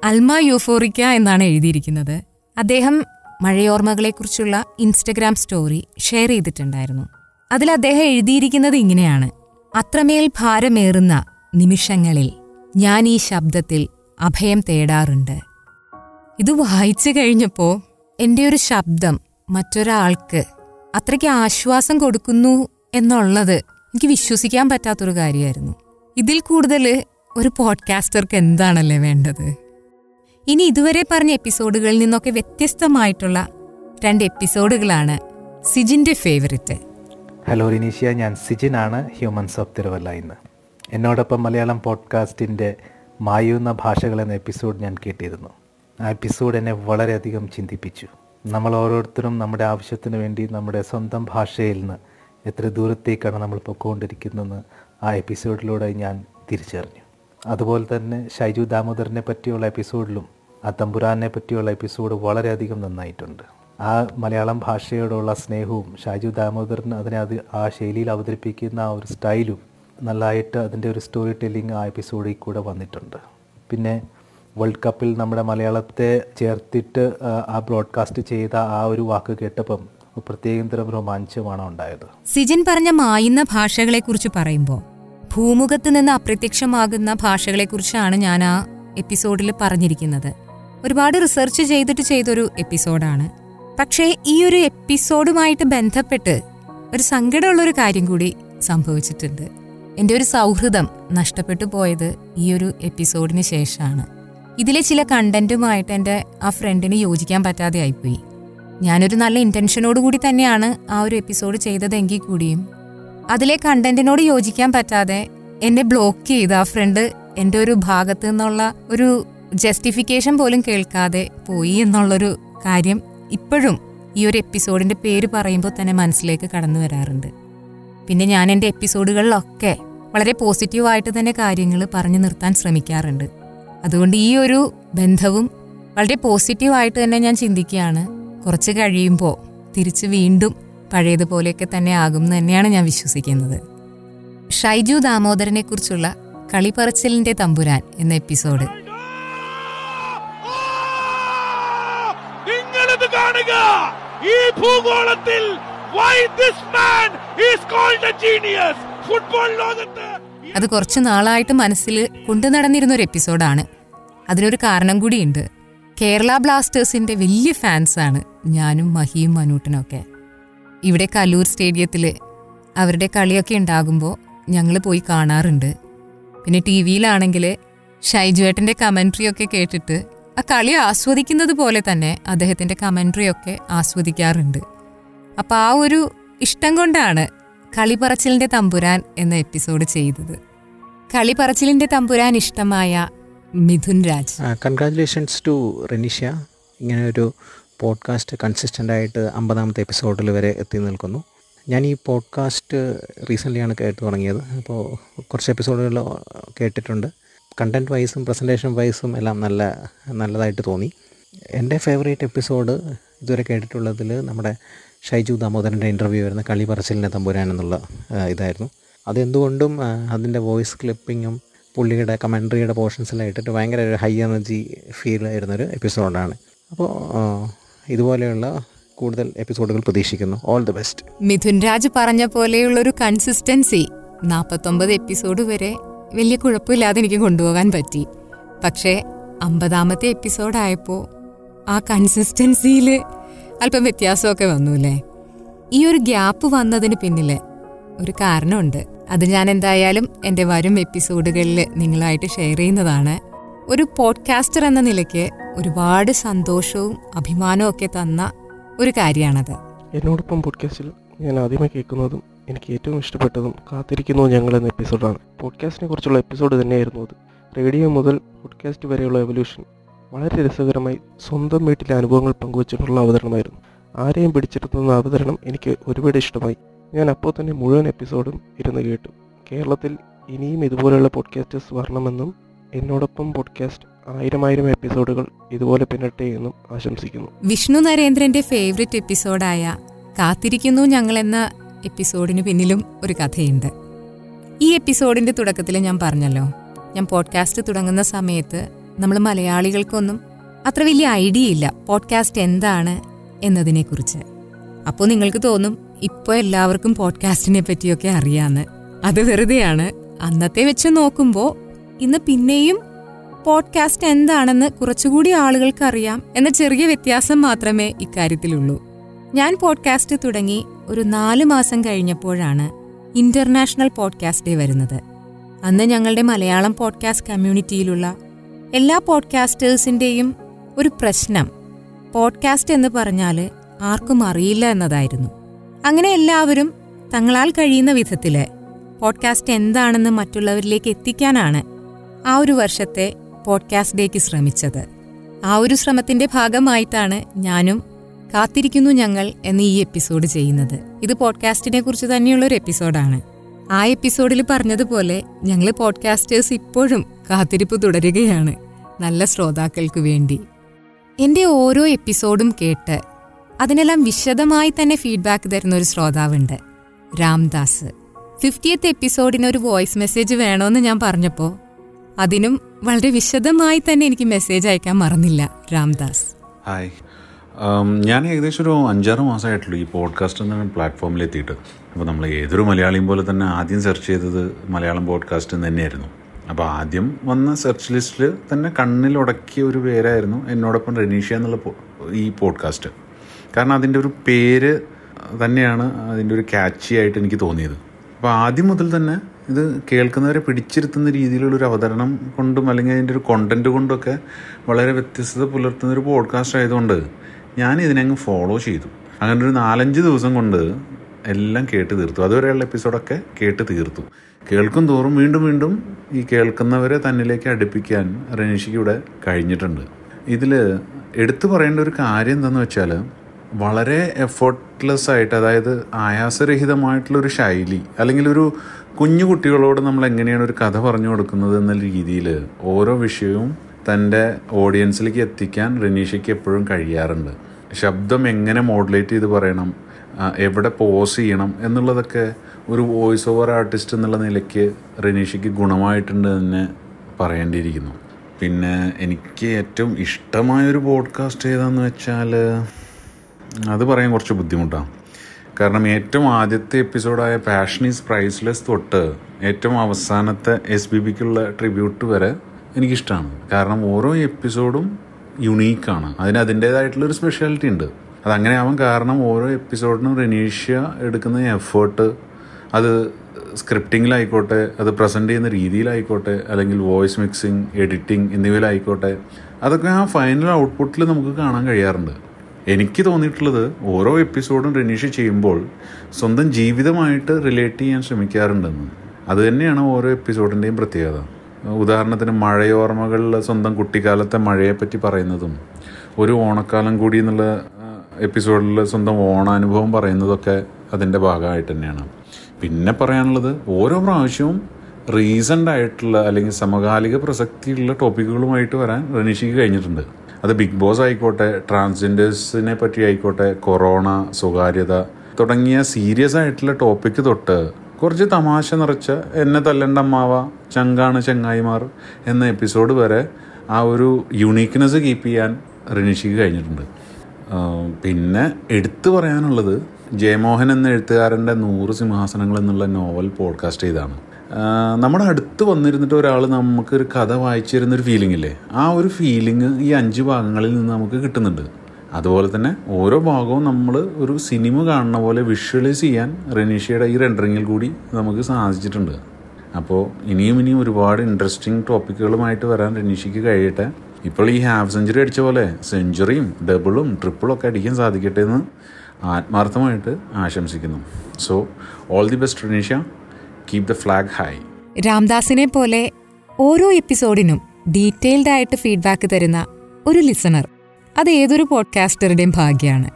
അൽമ യൂഫോറിക്ക എന്നാണ് എഴുതിയിരിക്കുന്നത്. അദ്ദേഹം മഴയോർമ്മകളെക്കുറിച്ചുള്ള ഇൻസ്റ്റഗ്രാം സ്റ്റോറി ഷെയർ ചെയ്തിട്ടുണ്ടായിരുന്നു. അതിൽ അദ്ദേഹം എഴുതിയിരിക്കുന്നത് ഇങ്ങനെയാണ്. അത്രമേൽ ഭാരമേറുന്ന നിമിഷങ്ങളിൽ ഞാൻ ഈ ശബ്ദത്തിൽ അഭയം തേടാറുണ്ട്. ഇത് വായിച്ചു കഴിഞ്ഞപ്പോൾ എന്റെ ഒരു ശബ്ദം മറ്റൊരാൾക്ക് അത്രയ്ക്ക് ആശ്വാസം കൊടുക്കുന്നു എന്നുള്ളത് എനിക്ക് വിശ്വസിക്കാൻ പറ്റാത്തൊരു കാര്യമായിരുന്നു. ഇതിൽ കൂടുതൽ ഒരു പോഡ്കാസ്റ്റർക്ക് എന്താണല്ലേ വേണ്ടത്? ഇനി ഇതുവരെ പറഞ്ഞ എപ്പിസോഡുകളിൽ നിന്നൊക്കെ വ്യത്യസ്തമായിട്ടുള്ള രണ്ട് എപ്പിസോഡുകളാണ് സിജിന്റെ ഫേവറിറ്റ്. ഹലോ റിനീഷ്യ. ഞാൻ സിജിനാണ് ഹ്യൂമൻസ് ഓഫ് തിരുവല്ല ഇന്ന്. എന്നോടൊപ്പം മലയാളം പോഡ്കാസ്റ്റിന്റെ മായുന്ന ഭാഷകൾ എന്ന എപ്പിസോഡ് ഞാൻ കേട്ടിരുന്നു. ആ എപ്പിസോഡ് എന്നെ വളരെയധികം ചിന്തിപ്പിച്ചു. നമ്മൾ ഓരോരുത്തരും നമ്മുടെ ആവശ്യത്തിന് വേണ്ടി നമ്മുടെ സ്വന്തം ഭാഷയിൽ നിന്ന് എത്ര ദൂരത്തേക്കാണ് നമ്മൾ പൊയ്ക്കൊണ്ടിരിക്കുന്നതെന്ന് ആ എപ്പിസോഡിലൂടെ ഞാൻ തിരിച്ചറിഞ്ഞു. അതുപോലെ തന്നെ ഷൈജു ദാമോദറിനെ പറ്റിയുള്ള എപ്പിസോഡിലും ആ തമ്പുരാനെ പറ്റിയുള്ള എപ്പിസോഡ് വളരെയധികം നന്നായിട്ടുണ്ട്. ആ മലയാളം ഭാഷയോടുള്ള സ്നേഹവും ഷാജു ദാമോദറിന് അതിനെ അത് ആ ശൈലിയിൽ അവതരിപ്പിക്കുന്ന ആ ഒരു സ്റ്റൈലും നല്ലതായിട്ട് അതിന്റെ ഒരു സ്റ്റോറി ടെല്ലിങ് ആ എപ്പിസോഡിൽ കൂടെ വന്നിട്ടുണ്ട്. പിന്നെ വേൾഡ് കപ്പിൽ നമ്മുടെ മലയാളത്തെ ചേർത്തിട്ട് ആ ബ്രോഡ്കാസ്റ്റ് ചെയ്ത ആ ഒരു വാക്ക് കേട്ടപ്പം പ്രത്യേകം തരം രോമാഞ്ചമാണ് ഉണ്ടായത്. സിജിൻ പറഞ്ഞ മായുന്ന ഭാഷകളെക്കുറിച്ച് പറയുമ്പോൾ ഭൂമുഖത്ത് നിന്ന് അപ്രത്യക്ഷമാകുന്ന ഭാഷകളെക്കുറിച്ചാണ് ഞാൻ ആ എപ്പിസോഡിൽ പറഞ്ഞിരിക്കുന്നത്. ഒരുപാട് റിസർച്ച് ചെയ്തിട്ട് ചെയ്തൊരു എപ്പിസോഡാണ് പക്ഷേ ഈ ഒരു എപ്പിസോഡുമായിട്ട് ബന്ധപ്പെട്ട് ഒരു സങ്കടമുള്ളൊരു കാര്യം കൂടി സംഭവിച്ചിട്ടുണ്ട്. എന്റെ ഒരു സൗഹൃദം നഷ്ടപ്പെട്ടു പോയത് ഈ ഒരു എപ്പിസോഡിന് ശേഷമാണ്. ഇതിലെ ചില കണ്ടന്റുമായിട്ട് എന്റെ ആ ഫ്രണ്ടിന് യോജിക്കാൻ പറ്റാതെ ആയിപ്പോയി. ഞാനൊരു നല്ല ഇന്റൻഷനോട് കൂടി തന്നെയാണ് ആ ഒരു എപ്പിസോഡ് ചെയ്തതെങ്കിൽ കൂടിയും. അതിലെ കണ്ടന്റിനോട് യോജിക്കാൻ പറ്റാതെ എന്നെ ബ്ലോക്ക് ചെയ്ത് ആ ഫ്രണ്ട് എന്റെ ഒരു ഭാഗത്ത് നിന്നുള്ള ഒരു ജസ്റ്റിഫിക്കേഷൻ പോലും കേൾക്കാതെ പോയി എന്നുള്ളൊരു കാര്യം ഇപ്പോഴും ഈ ഒരു എപ്പിസോഡിന്റെ പേര് പറയുമ്പോൾ തന്നെ മനസ്സിലേക്ക് കടന്നു വരാറുണ്ട്. പിന്നെ ഞാൻ എന്റെ എപ്പിസോഡുകളിലൊക്കെ വളരെ പോസിറ്റീവായിട്ട് തന്നെ കാര്യങ്ങൾ പറഞ്ഞു നിർത്താൻ ശ്രമിക്കാറുണ്ട്. അതുകൊണ്ട് ഈ ഒരു ബന്ധവും വളരെ പോസിറ്റീവായിട്ട് തന്നെ ഞാൻ ചിന്തിക്കുകയാണ്. കുറച്ച് കഴിയുമ്പോൾ തിരിച്ച് വീണ്ടും പഴയതുപോലെയൊക്കെ തന്നെ ആകും എന്ന് തന്നെയാണ് ഞാൻ വിശ്വസിക്കുന്നത്. ഷൈജു ദാമോദരനെ കുറിച്ചുള്ള കളിപ്പറച്ചിലിന്റെ തമ്പുരാൻ എന്ന എപ്പിസോഡ്. കാണുക. ഈ ഭൂഗോളത്തിൽ why this man is called a genius? Football ലോകത്ത് അത് കുറച്ച് നാളായിട്ട് മനസ്സിൽ കൊണ്ടു നടന്നിരുന്ന ഒരു എപ്പിസോഡാണ്. അതിനൊരു കാരണം കൂടിയുണ്ട്. കേരള ബ്ലാസ്റ്റേഴ്സിന്റെ വലിയ ഫാൻസാണ് ഞാനും മഹിയും മനൂട്ടനും ഒക്കെ ഇവിടെ കലൂർ സ്റ്റേഡിയത്തിൽ അവരുടെ കളിയൊക്കെ ഉണ്ടാകുമ്പോൾ ഞങ്ങൾ പോയി കാണാറുണ്ട്. പിന്നെ ടി വിയിലാണെങ്കിൽ ഷൈജുവേട്ടന്റെ കമൻട്രി ഒക്കെ കേട്ടിട്ട് ആ കളി ആസ്വദിക്കുന്നത് പോലെ തന്നെ അദ്ദേഹത്തിന്റെ കമൻട്രിയൊക്കെ ആസ്വദിക്കാറുണ്ട്. അപ്പോൾ ആ ഒരു ഇഷ്ടം കൊണ്ടാണ് കളിപറച്ചിലിന്റെ തമ്പുരാൻ എന്ന എപ്പിസോഡ് ചെയ്തത്. കളിപറച്ചിലിന്റെ തമ്പുരാൻ ഇഷ്ടമായ മിഥുൻ രാജ്. കൺഗ്രാറ്റുലേഷൻസ് ടു റെനിഷ്യ ഇങ്ങനെ ഒരു പോഡ്കാസ്റ്റ് കൺസിസ്റ്റന്റ് ആയിട്ട് അമ്പതാമത്തെ എപ്പിസോഡിൽ വരെ എത്തി നിൽക്കുന്നു. ഞാൻ ഈ പോഡ്കാസ്റ്റ് റീസെന്റ്ലിയാണ് കേട്ട് തുടങ്ങിയത്. അപ്പോൾ കുറച്ച് എപ്പിസോഡുകൾ കേട്ടിട്ടുണ്ട്. കണ്ടന്റ് വൈസും പ്രസന്റേഷൻ വൈസും എല്ലാം നല്ല നല്ലതായിട്ട് തോന്നി. എന്റെ ഫേവറേറ്റ് എപ്പിസോഡ് ഇതുവരെ കേട്ടിട്ടുള്ളതിൽ നമ്മുടെ ഷൈജു ദാമോദരന്റെ ഇന്റർവ്യൂ വരുന്ന കളി പറച്ചിലിന്റെ തമ്പുരാൻ എന്നുള്ള ഇതായിരുന്നു. അതെന്തുകൊണ്ടും അതിന്റെ വോയിസ് ക്ലിപ്പിങ്ങും പുള്ളിയുടെ കമൻട്രിയുടെ പോർഷൻസെല്ലാം ഇട്ടിട്ട് ഭയങ്കര ഒരു ഹൈ എനർജി ഫീൽ ആയിരുന്നൊരു എപ്പിസോഡാണ് അപ്പോൾ ഇതുപോലെയുള്ള കൂടുതൽ എപ്പിസോഡുകൾ പ്രതീക്ഷിക്കുന്നു. All the best Mithun Raj പറഞ്ഞ പോലെയുള്ള ഒരു കൺസിസ്റ്റൻസി നാൽപ്പത്തൊമ്പത് എപ്പിസോഡ് വരെ വലിയ കുഴപ്പമില്ലാതെ എനിക്ക് കൊണ്ടുപോകാൻ പറ്റി. പക്ഷേ അമ്പതാമത്തെ എപ്പിസോഡായപ്പോൾ ആ കൺസിസ്റ്റൻസിയിൽ അല്പം വ്യത്യാസമൊക്കെ വന്നു അല്ലേ ഈ ഒരു ഗ്യാപ്പ് വന്നതിന് പിന്നിൽ ഒരു കാരണമുണ്ട്. അത് ഞാൻ എന്തായാലും എന്റെ വരും എപ്പിസോഡുകളിൽ നിങ്ങളായിട്ട് ഷെയർ ചെയ്യുന്നതാണ്. ഒരു പോഡ്കാസ്റ്റർ എന്ന നിലയ്ക്ക് ഒരുപാട് സന്തോഷവും അഭിമാനവും ഒക്കെ തന്ന ഒരു കാര്യമാണത് എന്നോടൊപ്പം പോഡ്കാസ്റ്റിൽ ഞാൻ ആദ്യമായി കേൾക്കുന്നതും എനിക്ക് ഏറ്റവും ഇഷ്ടപ്പെട്ടതും കാത്തിരിക്കുന്നു ഞങ്ങൾ എന്ന എപ്പിസോഡാണ്. പോഡ്കാസ്റ്റിനെ കുറിച്ചുള്ള എപ്പിസോഡ് തന്നെയായിരുന്നു അത്. റേഡിയോ മുതൽ പോഡ്കാസ്റ്റ് വരെയുള്ള എവല്യൂഷൻ. വളരെ രസകരമായി സ്വന്തം വീട്ടിലെ അനുഭവങ്ങൾ പങ്കുവച്ചിട്ടുള്ള അവതരണമായിരുന്നു. ആരെയും പിടിച്ചിരുത്തുന്ന അവതരണം എനിക്ക് ഒരുപാട് ഇഷ്ടമായി. ഞാൻ അപ്പോൾ തന്നെ മുഴുവൻ എപ്പിസോഡും ഇരുന്ന് കേട്ടു. കേരളത്തിൽ ഇനിയും ഇതുപോലെയുള്ള പോഡ്കാസ്റ്റേഴ്സ് വരണമെന്നും എന്നോടൊപ്പം പോഡ്കാസ്റ്റ് ആയിരം ആയിരം എപ്പിസോഡുകൾ ഇതുപോലെ പിന്നട്ടെ എന്നും ആശംസിക്കുന്നു. വിഷ്ണു നരേന്ദ്രന്റെ ഫേവറേറ്റ് എപ്പിസോഡായ കാത്തിരിക്കുന്നു ഞങ്ങൾ എന്ന എപ്പിസോഡിന് പിന്നിലും ഒരു കഥയുണ്ട്. ഈ എപ്പിസോഡിന്റെ തുടക്കത്തിൽ ഞാൻ പറഞ്ഞല്ലോ ഞാൻ പോഡ്കാസ്റ്റ് തുടങ്ങുന്ന സമയത്ത് നമ്മൾ മലയാളികൾക്കൊന്നും അത്ര വലിയ ഐഡിയ ഇല്ല പോഡ്കാസ്റ്റ് എന്താണ് എന്നതിനെക്കുറിച്ച്. അപ്പോൾ നിങ്ങൾക്ക് തോന്നും ഇപ്പോൾ എല്ലാവർക്കും പോഡ്കാസ്റ്റിനെ പറ്റിയൊക്കെ അറിയാമെന്ന് അത് വെറുതെയാണ്. അന്നത്തെ വെച്ച് നോക്കുമ്പോൾ ഇന്ന് പിന്നെയും പോഡ്കാസ്റ്റ് എന്താണെന്ന് കുറച്ചുകൂടി ആളുകൾക്ക് അറിയാം എന്ന ചെറിയ വ്യത്യാസം മാത്രമേ ഇക്കാര്യത്തിലുള്ളൂ. ഞാൻ പോഡ്കാസ്റ്റ് തുടങ്ങി ഒരു നാല് മാസം കഴിഞ്ഞപ്പോഴാണ് ഇന്റർനാഷണൽ പോഡ്കാസ്റ്റ് ഡേ വരുന്നത്. അന്ന് ഞങ്ങളുടെ മലയാളം പോഡ്കാസ്റ്റ് കമ്മ്യൂണിറ്റിയിലുള്ള എല്ലാ പോഡ്കാസ്റ്റേഴ്സിന്റെയും ഒരു പ്രശ്നം. പോഡ്കാസ്റ്റ് എന്ന് പറഞ്ഞാൽ ആർക്കും അറിയില്ല എന്നതായിരുന്നു. അങ്ങനെ എല്ലാവരും തങ്ങളാൽ കഴിയുന്ന വിധത്തിൽ പോഡ്കാസ്റ്റ് എന്താണെന്ന് മറ്റുള്ളവരിലേക്ക് എത്തിക്കാനാണ് ആ ഒരു വർഷത്തെ പോഡ്കാസ്റ്റ് ഡേക്ക് ശ്രമിച്ചത്. ആ ഒരു ശ്രമത്തിന്റെ ഭാഗമായിട്ടാണ് ഞാനും കാത്തിരിക്കുന്നു ഞങ്ങൾ എന്ന ഈ എപ്പിസോഡ് ചെയ്യുന്നത്. ഇത് പോഡ്കാസ്റ്റിനെ കുറിച്ച് തന്നെയുള്ള ഒരു എപ്പിസോഡാണ്. ആ എപ്പിസോഡിൽ പറഞ്ഞതുപോലെ ഞങ്ങൾ പോഡ്കാസ്റ്റേഴ്സ് ഇപ്പോഴും കാത്തിരിപ്പ് തുടരുകയാണ്. നല്ല ശ്രോതാക്കൾക്ക് വേണ്ടി. എന്റെ ഓരോ എപ്പിസോഡും കേട്ട് അതിനെല്ലാം വിശദമായി തന്നെ ഫീഡ്ബാക്ക് തരുന്ന ഒരു ശ്രോതാവുണ്ട്. രാംദാസ്. ഫിഫ്റ്റിയത്ത് എപ്പിസോഡിന് ഒരു വോയിസ് മെസ്സേജ് വേണമെന്ന് ഞാൻ പറഞ്ഞപ്പോൾ അതിനും വളരെ വിശദമായി തന്നെ എനിക്ക് മെസ്സേജ് അയക്കാൻ മറന്നില്ല രാംദാസ്. ഹായ് ഞാൻ ഏകദേശം ഒരു അഞ്ചാറ് മാസമായിട്ടുള്ളൂ ഈ പോഡ്കാസ്റ്റ് എന്ന പ്ലാറ്റ്ഫോമിൽ എത്തിയിട്ട്. അപ്പോൾ നമ്മൾ ഏതൊരു മലയാളിയും പോലെ തന്നെ ആദ്യം സെർച്ച് ചെയ്തത് മലയാളം പോഡ്കാസ്റ്റ് തന്നെയായിരുന്നു. അപ്പോൾ ആദ്യം വന്ന സെർച്ച് ലിസ്റ്റിൽ തന്നെ കണ്ണിലുടക്കിയ ഒരു പേരായിരുന്നു എന്നോടൊപ്പം റെനീഷ്യ എന്നുള്ള ഈ പോഡ്കാസ്റ്റ് കാരണം അതിന്റെ ഒരു പേര് തന്നെയാണ് അതിന്റെ ഒരു ക്യാച്ചി ആയിട്ട് എനിക്ക് തോന്നിയത്. അപ്പോൾ ആദ്യം മുതൽ തന്നെ ഇത് കേൾക്കുന്നവരെ പിടിച്ചിരുത്തുന്ന രീതിയിലുള്ളൊരു അവതരണം കൊണ്ടും അല്ലെങ്കിൽ അതിന്റെ ഒരു കോണ്ടന്റ് കൊണ്ടൊക്കെ വളരെ വ്യത്യസ്തത പുലർത്തുന്ന ഒരു പോഡ്കാസ്റ്റ് ആയതുകൊണ്ട് ഞാൻ ഇതിനങ്ങ് ഫോളോ ചെയ്തു. അങ്ങനെ ഒരു നാലഞ്ച് ദിവസം കൊണ്ട് എല്ലാം കേട്ട് തീർത്തു. അതുവരെയുള്ള എപ്പിസോഡൊക്കെ കേട്ട് തീർത്തു. കേൾക്കും തോറും വീണ്ടും വീണ്ടും ഈ കേൾക്കുന്നവരെ തന്നിലേക്ക് അടുപ്പിക്കാൻ റനീഷിക്ക് ഇവിടെ കഴിഞ്ഞിട്ടുണ്ട്. ഇതിൽ എടുത്തു പറയേണ്ട ഒരു കാര്യം എന്താണെന്ന് വെച്ചാൽ വളരെ എഫോർട്ട്ലെസ് ആയിട്ട് അതായത് ആയാസരഹിതമായിട്ടുള്ളൊരു ശൈലി അല്ലെങ്കിൽ ഒരു കുഞ്ഞു കുട്ടികളോട് നമ്മൾ എങ്ങനെയാണ് ഒരു കഥ പറഞ്ഞു കൊടുക്കുന്നത് എന്ന രീതിയിൽ ഓരോ വിഷയവും തന്റെ ഓഡിയൻസിലേക്ക് എത്തിക്കാൻ റനീഷയ്ക്ക് എപ്പോഴും കഴിയാറുണ്ട്. ശബ്ദം എങ്ങനെ മോഡുലേറ്റ് ചെയ്ത് പറയണം എവിടെ പോസ് ചെയ്യണം എന്നുള്ളതൊക്കെ ഒരു വോയിസ് ഓവർ ആർട്ടിസ്റ്റ് എന്നുള്ള നിലയ്ക്ക് റനീഷയ്ക്ക് ഗുണമായിട്ടുണ്ട് തന്നെ പറയേണ്ടിയിരിക്കുന്നു. പിന്നെ എനിക്ക് ഏറ്റവും ഇഷ്ടമായൊരു പോഡ്കാസ്റ്റ് ഏതാന്ന് വെച്ചാൽ അത് പറയാൻ കുറച്ച് ബുദ്ധിമുട്ടാണ് കാരണം ഏറ്റവും ആദ്യത്തെ എപ്പിസോഡായ പാഷൻ ഈസ് പ്രൈസ്ലെസ് തൊട്ട് ഏറ്റവും അവസാനത്തെ എസ് ബി ബിക്കുള്ള ട്രിബ്യൂട്ട് വരെ എനിക്കിഷ്ടമാണ് കാരണം ഓരോ എപ്പിസോഡും യുണീക്കാണ് അതിന് അതിന്റേതായിട്ടുള്ളൊരു സ്പെഷ്യാലിറ്റി ഉണ്ട്. അതങ്ങനെ ആവാൻ കാരണം ഓരോ എപ്പിസോഡിനും റെനീഷ്യ എടുക്കുന്ന എഫേർട്ട് അത് സ്ക്രിപ്റ്റിങ്ങിലായിക്കോട്ടെ അത് പ്രസന്റ് ചെയ്യുന്ന രീതിയിലായിക്കോട്ടെ അല്ലെങ്കിൽ വോയിസ് മിക്സിങ് എഡിറ്റിംഗ് എന്നിവയിലായിക്കോട്ടെ അതൊക്കെ ആ ഫൈനൽ ഔട്ട്പുട്ടിൽ നമുക്ക് കാണാൻ കഴിയാറുണ്ട്. എനിക്ക് തോന്നിയിട്ടുള്ളത് ഓരോ എപ്പിസോഡും റെനീഷ് ചെയ്യുമ്പോൾ സ്വന്തം ജീവിതമായിട്ട് റിലേറ്റ് ചെയ്യാൻ ശ്രമിക്കാറുണ്ടെന്ന്. അത് തന്നെയാണ് ഓരോ എപ്പിസോഡിന്റെയും പ്രത്യേകത. ഉദാഹരണത്തിന് മഴയോർമ്മകളിൽ സ്വന്തം കുട്ടിക്കാലത്തെ മഴയെപ്പറ്റി പറയുന്നതും ഒരു ഓണക്കാലം കൂടി എന്നുള്ള എപ്പിസോഡിൽ സ്വന്തം ഓണാനുഭവം പറയുന്നതൊക്കെ അതിന്റെ ഭാഗമായിട്ട് തന്നെയാണ്. പിന്നെ പറയാനുള്ളത് ഓരോ പ്രാവശ്യവും റീസെന്റ് ആയിട്ടുള്ള അല്ലെങ്കിൽ സമകാലിക പ്രസക്തിയുള്ള ടോപ്പിക്കുകളുമായിട്ട് വരാൻ റനീഷിക്ക് കഴിഞ്ഞിട്ടുണ്ട്. അത് ബിഗ് ബോസ് ആയിക്കോട്ടെ ട്രാൻസ്ജെൻഡേഴ്സിനെ പറ്റി ആയിക്കോട്ടെ കൊറോണ സ്വകാര്യത തുടങ്ങിയ സീരിയസ് ആയിട്ടുള്ള ടോപ്പിക്ക് തൊട്ട് കുറച്ച് തമാശ നിറച്ച എന്നെ തല്ലണ്ട അമ്മാവ ചങ്കാണ് ചങ്ങായിമാർ എന്ന എപ്പിസോഡ് വരെ ആ ഒരു യുണീക്ക്നെസ് കീപ്പ് ചെയ്യാൻ റനീഷിക്ക് കഴിഞ്ഞിട്ടുണ്ട്. പിന്നെ എടുത്തു പറയാനുള്ളത് ജയമോഹൻ എന്ന എഴുത്തുകാരന്റെ നൂറ് സിംഹാസനങ്ങൾ എന്നുള്ള നോവൽ പോഡ്കാസ്റ്റ് ചെയ്താണ്. നമ്മുടെ അടുത്ത് വന്നിരുന്നിട്ട് ഒരാൾ നമുക്ക് ഒരു കഥ വായിച്ചു തരുന്നൊരു ഫീലിംഗ് ഇല്ലേ? ആ ഒരു ഫീലിംഗ് ഈ അഞ്ച് ഭാഗങ്ങളിൽ നിന്ന് നമുക്ക് കിട്ടുന്നുണ്ട്. അതുപോലെ തന്നെ ഓരോ ഭാഗവും നമ്മൾ ഒരു സിനിമ കാണുന്ന പോലെ വിഷ്വലൈസ് ചെയ്യാൻ റെനീഷയുടെ ഈ റെൻഡറിങ്ങിൽ കൂടി നമുക്ക് സാധിച്ചിട്ടുണ്ട്. അപ്പോൾ ഇനിയും ഇനിയും ഒരുപാട് ഇൻട്രസ്റ്റിംഗ് ടോപ്പിക്കുകളുമായിട്ട് വരാൻ റെനീഷയ്ക്ക് കഴിയട്ടെ. ഇപ്പോൾ ഈ ഹാഫ് സെഞ്ചുറി അടിച്ച പോലെ സെഞ്ചുറിയും ഡബിളും ട്രിപ്പിളും ഒക്കെ അടിക്കാൻ സാധിക്കട്ടെ എന്ന് ആത്മാർത്ഥമായിട്ട് ആശംസിക്കുന്നു. So all the best Rinishya keep the flag high രാംദാസിനെ പോലെ ഓരോ എപ്പിസോഡിനും ഡീറ്റെയിൽഡ് ആയിട്ട് ഫീഡ്ബാക്ക് തരുന്ന ഒരു ലിസണർ. അത് ഏതൊരു പോഡ്കാസ്റ്ററുടെയും ഭാഗ്യമാണ്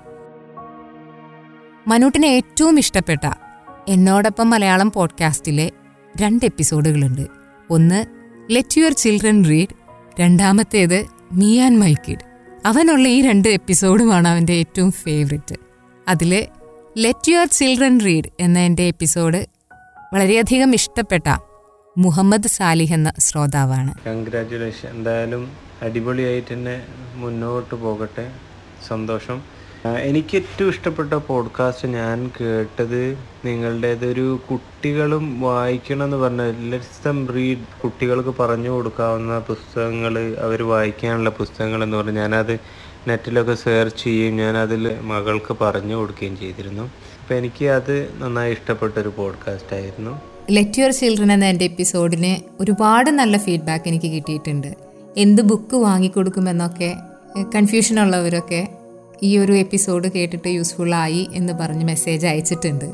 മനൂട്ടിന് ഏറ്റവും ഇഷ്ടപ്പെട്ട എന്നോടൊപ്പം മലയാളം പോഡ്കാസ്റ്റിലെ രണ്ട് എപ്പിസോഡുകളുണ്ട്. ഒന്ന് ലെറ്റ് യുവർ ചിൽഡ്രൻ റീഡ് രണ്ടാമത്തേത് മീ ആൻഡ് മൈ കിഡ് അവനുള്ള ഈ രണ്ട് എപ്പിസോഡുമാണ് അവന്റെ ഏറ്റവും ഫേവററ്റ് അതിൽ ലെറ്റ് യുവർ ചിൽഡ്രൻ റീഡ് എന്ന എന്റെ എപ്പിസോഡ് വളരെയധികം ഇഷ്ടപ്പെട്ട മുഹമ്മദ് സാലിഹ് എന്ന ശ്രോതാവാണ്. കൺഗ്രാറ്റുലേഷൻ എന്തായാലും അടിപൊളിയായിട്ട് തന്നെ മുന്നോട്ട് പോകട്ടെ. സന്തോഷം. എനിക്ക് ഏറ്റവും ഇഷ്ടപ്പെട്ട പോഡ്കാസ്റ്റ് ഞാൻ കേട്ടത് നിങ്ങളുടേതൊരു കുട്ടികളും വായിക്കണം എന്ന് പറഞ്ഞ ലെറ്റ്സ് റീഡ് കുട്ടികൾക്ക് പറഞ്ഞു കൊടുക്കാവുന്ന പുസ്തകങ്ങൾ അവർ വായിക്കാനുള്ള പുസ്തകങ്ങൾ എന്ന് പറഞ്ഞു ഞാനത് നെറ്റിലൊക്കെ സെർച്ച് ചെയ്യുകയും ഞാൻ അതിൽ മകൾക്ക് പറഞ്ഞു കൊടുക്കുകയും ചെയ്തിരുന്നു. അപ്പോൾ എനിക്ക് അത് നന്നായി ഇഷ്ടപ്പെട്ട ഒരു പോഡ്കാസ്റ്റ് ആയിരുന്നു. ലെറ്റ് യുവർ ചിൽഡ്രൻ എന്ന എന്റെ എപ്പിസോഡിന് ഒരുപാട് നല്ല ഫീഡ്ബാക്ക് എനിക്ക് കിട്ടിയിട്ടുണ്ട്. എന്ത് ബുക്ക് വാങ്ങിക്കൊടുക്കുമെന്നൊക്കെ കൺഫ്യൂഷൻ ഉള്ളവരൊക്കെ ഈ ഒരു എപ്പിസോഡ് കേട്ടിട്ട് യൂസ്ഫുൾ ആയി എന്ന് പറഞ്ഞ് മെസ്സേജ് അയച്ചിട്ടുണ്ട്.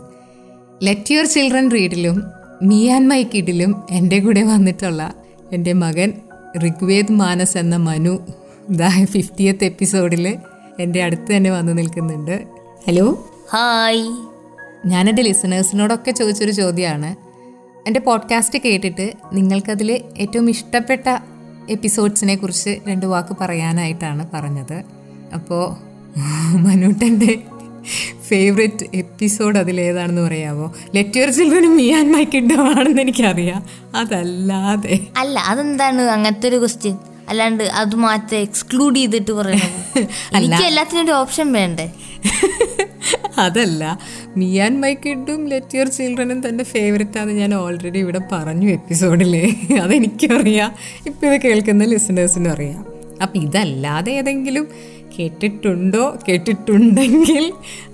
ലെറ്റ് യുവർ ചിൽഡ്രൻ റീഡിലും മീ ആൻഡ് മൈ കിഡിലും എന്റെ കൂടെ വന്നിട്ടുള്ള എന്റെ മകൻ ഋഗ്വേദ് മാനസ് എന്ന മനു ഇതാ ഫിഫ്റ്റിയത്ത് എപ്പിസോഡിൽ എന്റെ അടുത്ത് തന്നെ വന്നു നിൽക്കുന്നുണ്ട്. ഹലോ ഹായ് ഞാൻ എന്റെ ലിസണേഴ്സിനോടൊക്കെ ചോദിച്ചൊരു ചോദ്യമാണ് എന്റെ പോഡ്കാസ്റ്റ് കേട്ടിട്ട് നിങ്ങൾക്കതിൽ ഏറ്റവും ഇഷ്ടപ്പെട്ട എപ്പിസോഡ്സിനെ കുറിച്ച് രണ്ട് വാക്ക് പറയാനായിട്ടാണ് പറഞ്ഞത്. അപ്പോൾ മനുട്ടന്റെ ഫേവറേറ്റ് എപ്പിസോഡ് അതിലേതാണെന്ന് പറയാമോ ലെറ്റ് യുവർ ചിൽഡ്രനും മീ ആൻഡ് മൈ കിഡമാണെന്ന് എനിക്കറിയാം. അതല്ലാതെ. അല്ല അതെന്താണ് അങ്ങനത്തെ ഒരു ക്വസ്റ്റ്യൻ അല്ലാണ്ട് അത് മാറ്റി എക്സ്ക്ലൂഡ് ചെയ്തിട്ട് പറയുന്നത് [LAUGHS] എനിക്ക് എല്ലാത്തിനും ഒരു ഓപ്ഷൻ വേണ്ടേ? [LAUGHS] അതല്ല. മീ ആൻഡ് മൈ കിഡും ലെറ്റ് യുവർ ചിൽഡ്രനും തന്റെ ഫേവററ്റ് ആണ് ഞാൻ ഓൾറെഡി ഇവിടെ പറഞ്ഞു എപ്പിസോഡിൽ [LAUGHS] അതെനിക്കറിയാം. ഇപ്പം ഇത് കേൾക്കുന്ന ലിസണേഴ്സിനും അറിയാം. അപ്പം ഇതല്ലാതെ ഏതെങ്കിലും കേട്ടിട്ടുണ്ടോ? കേട്ടിട്ടുണ്ടെങ്കിൽ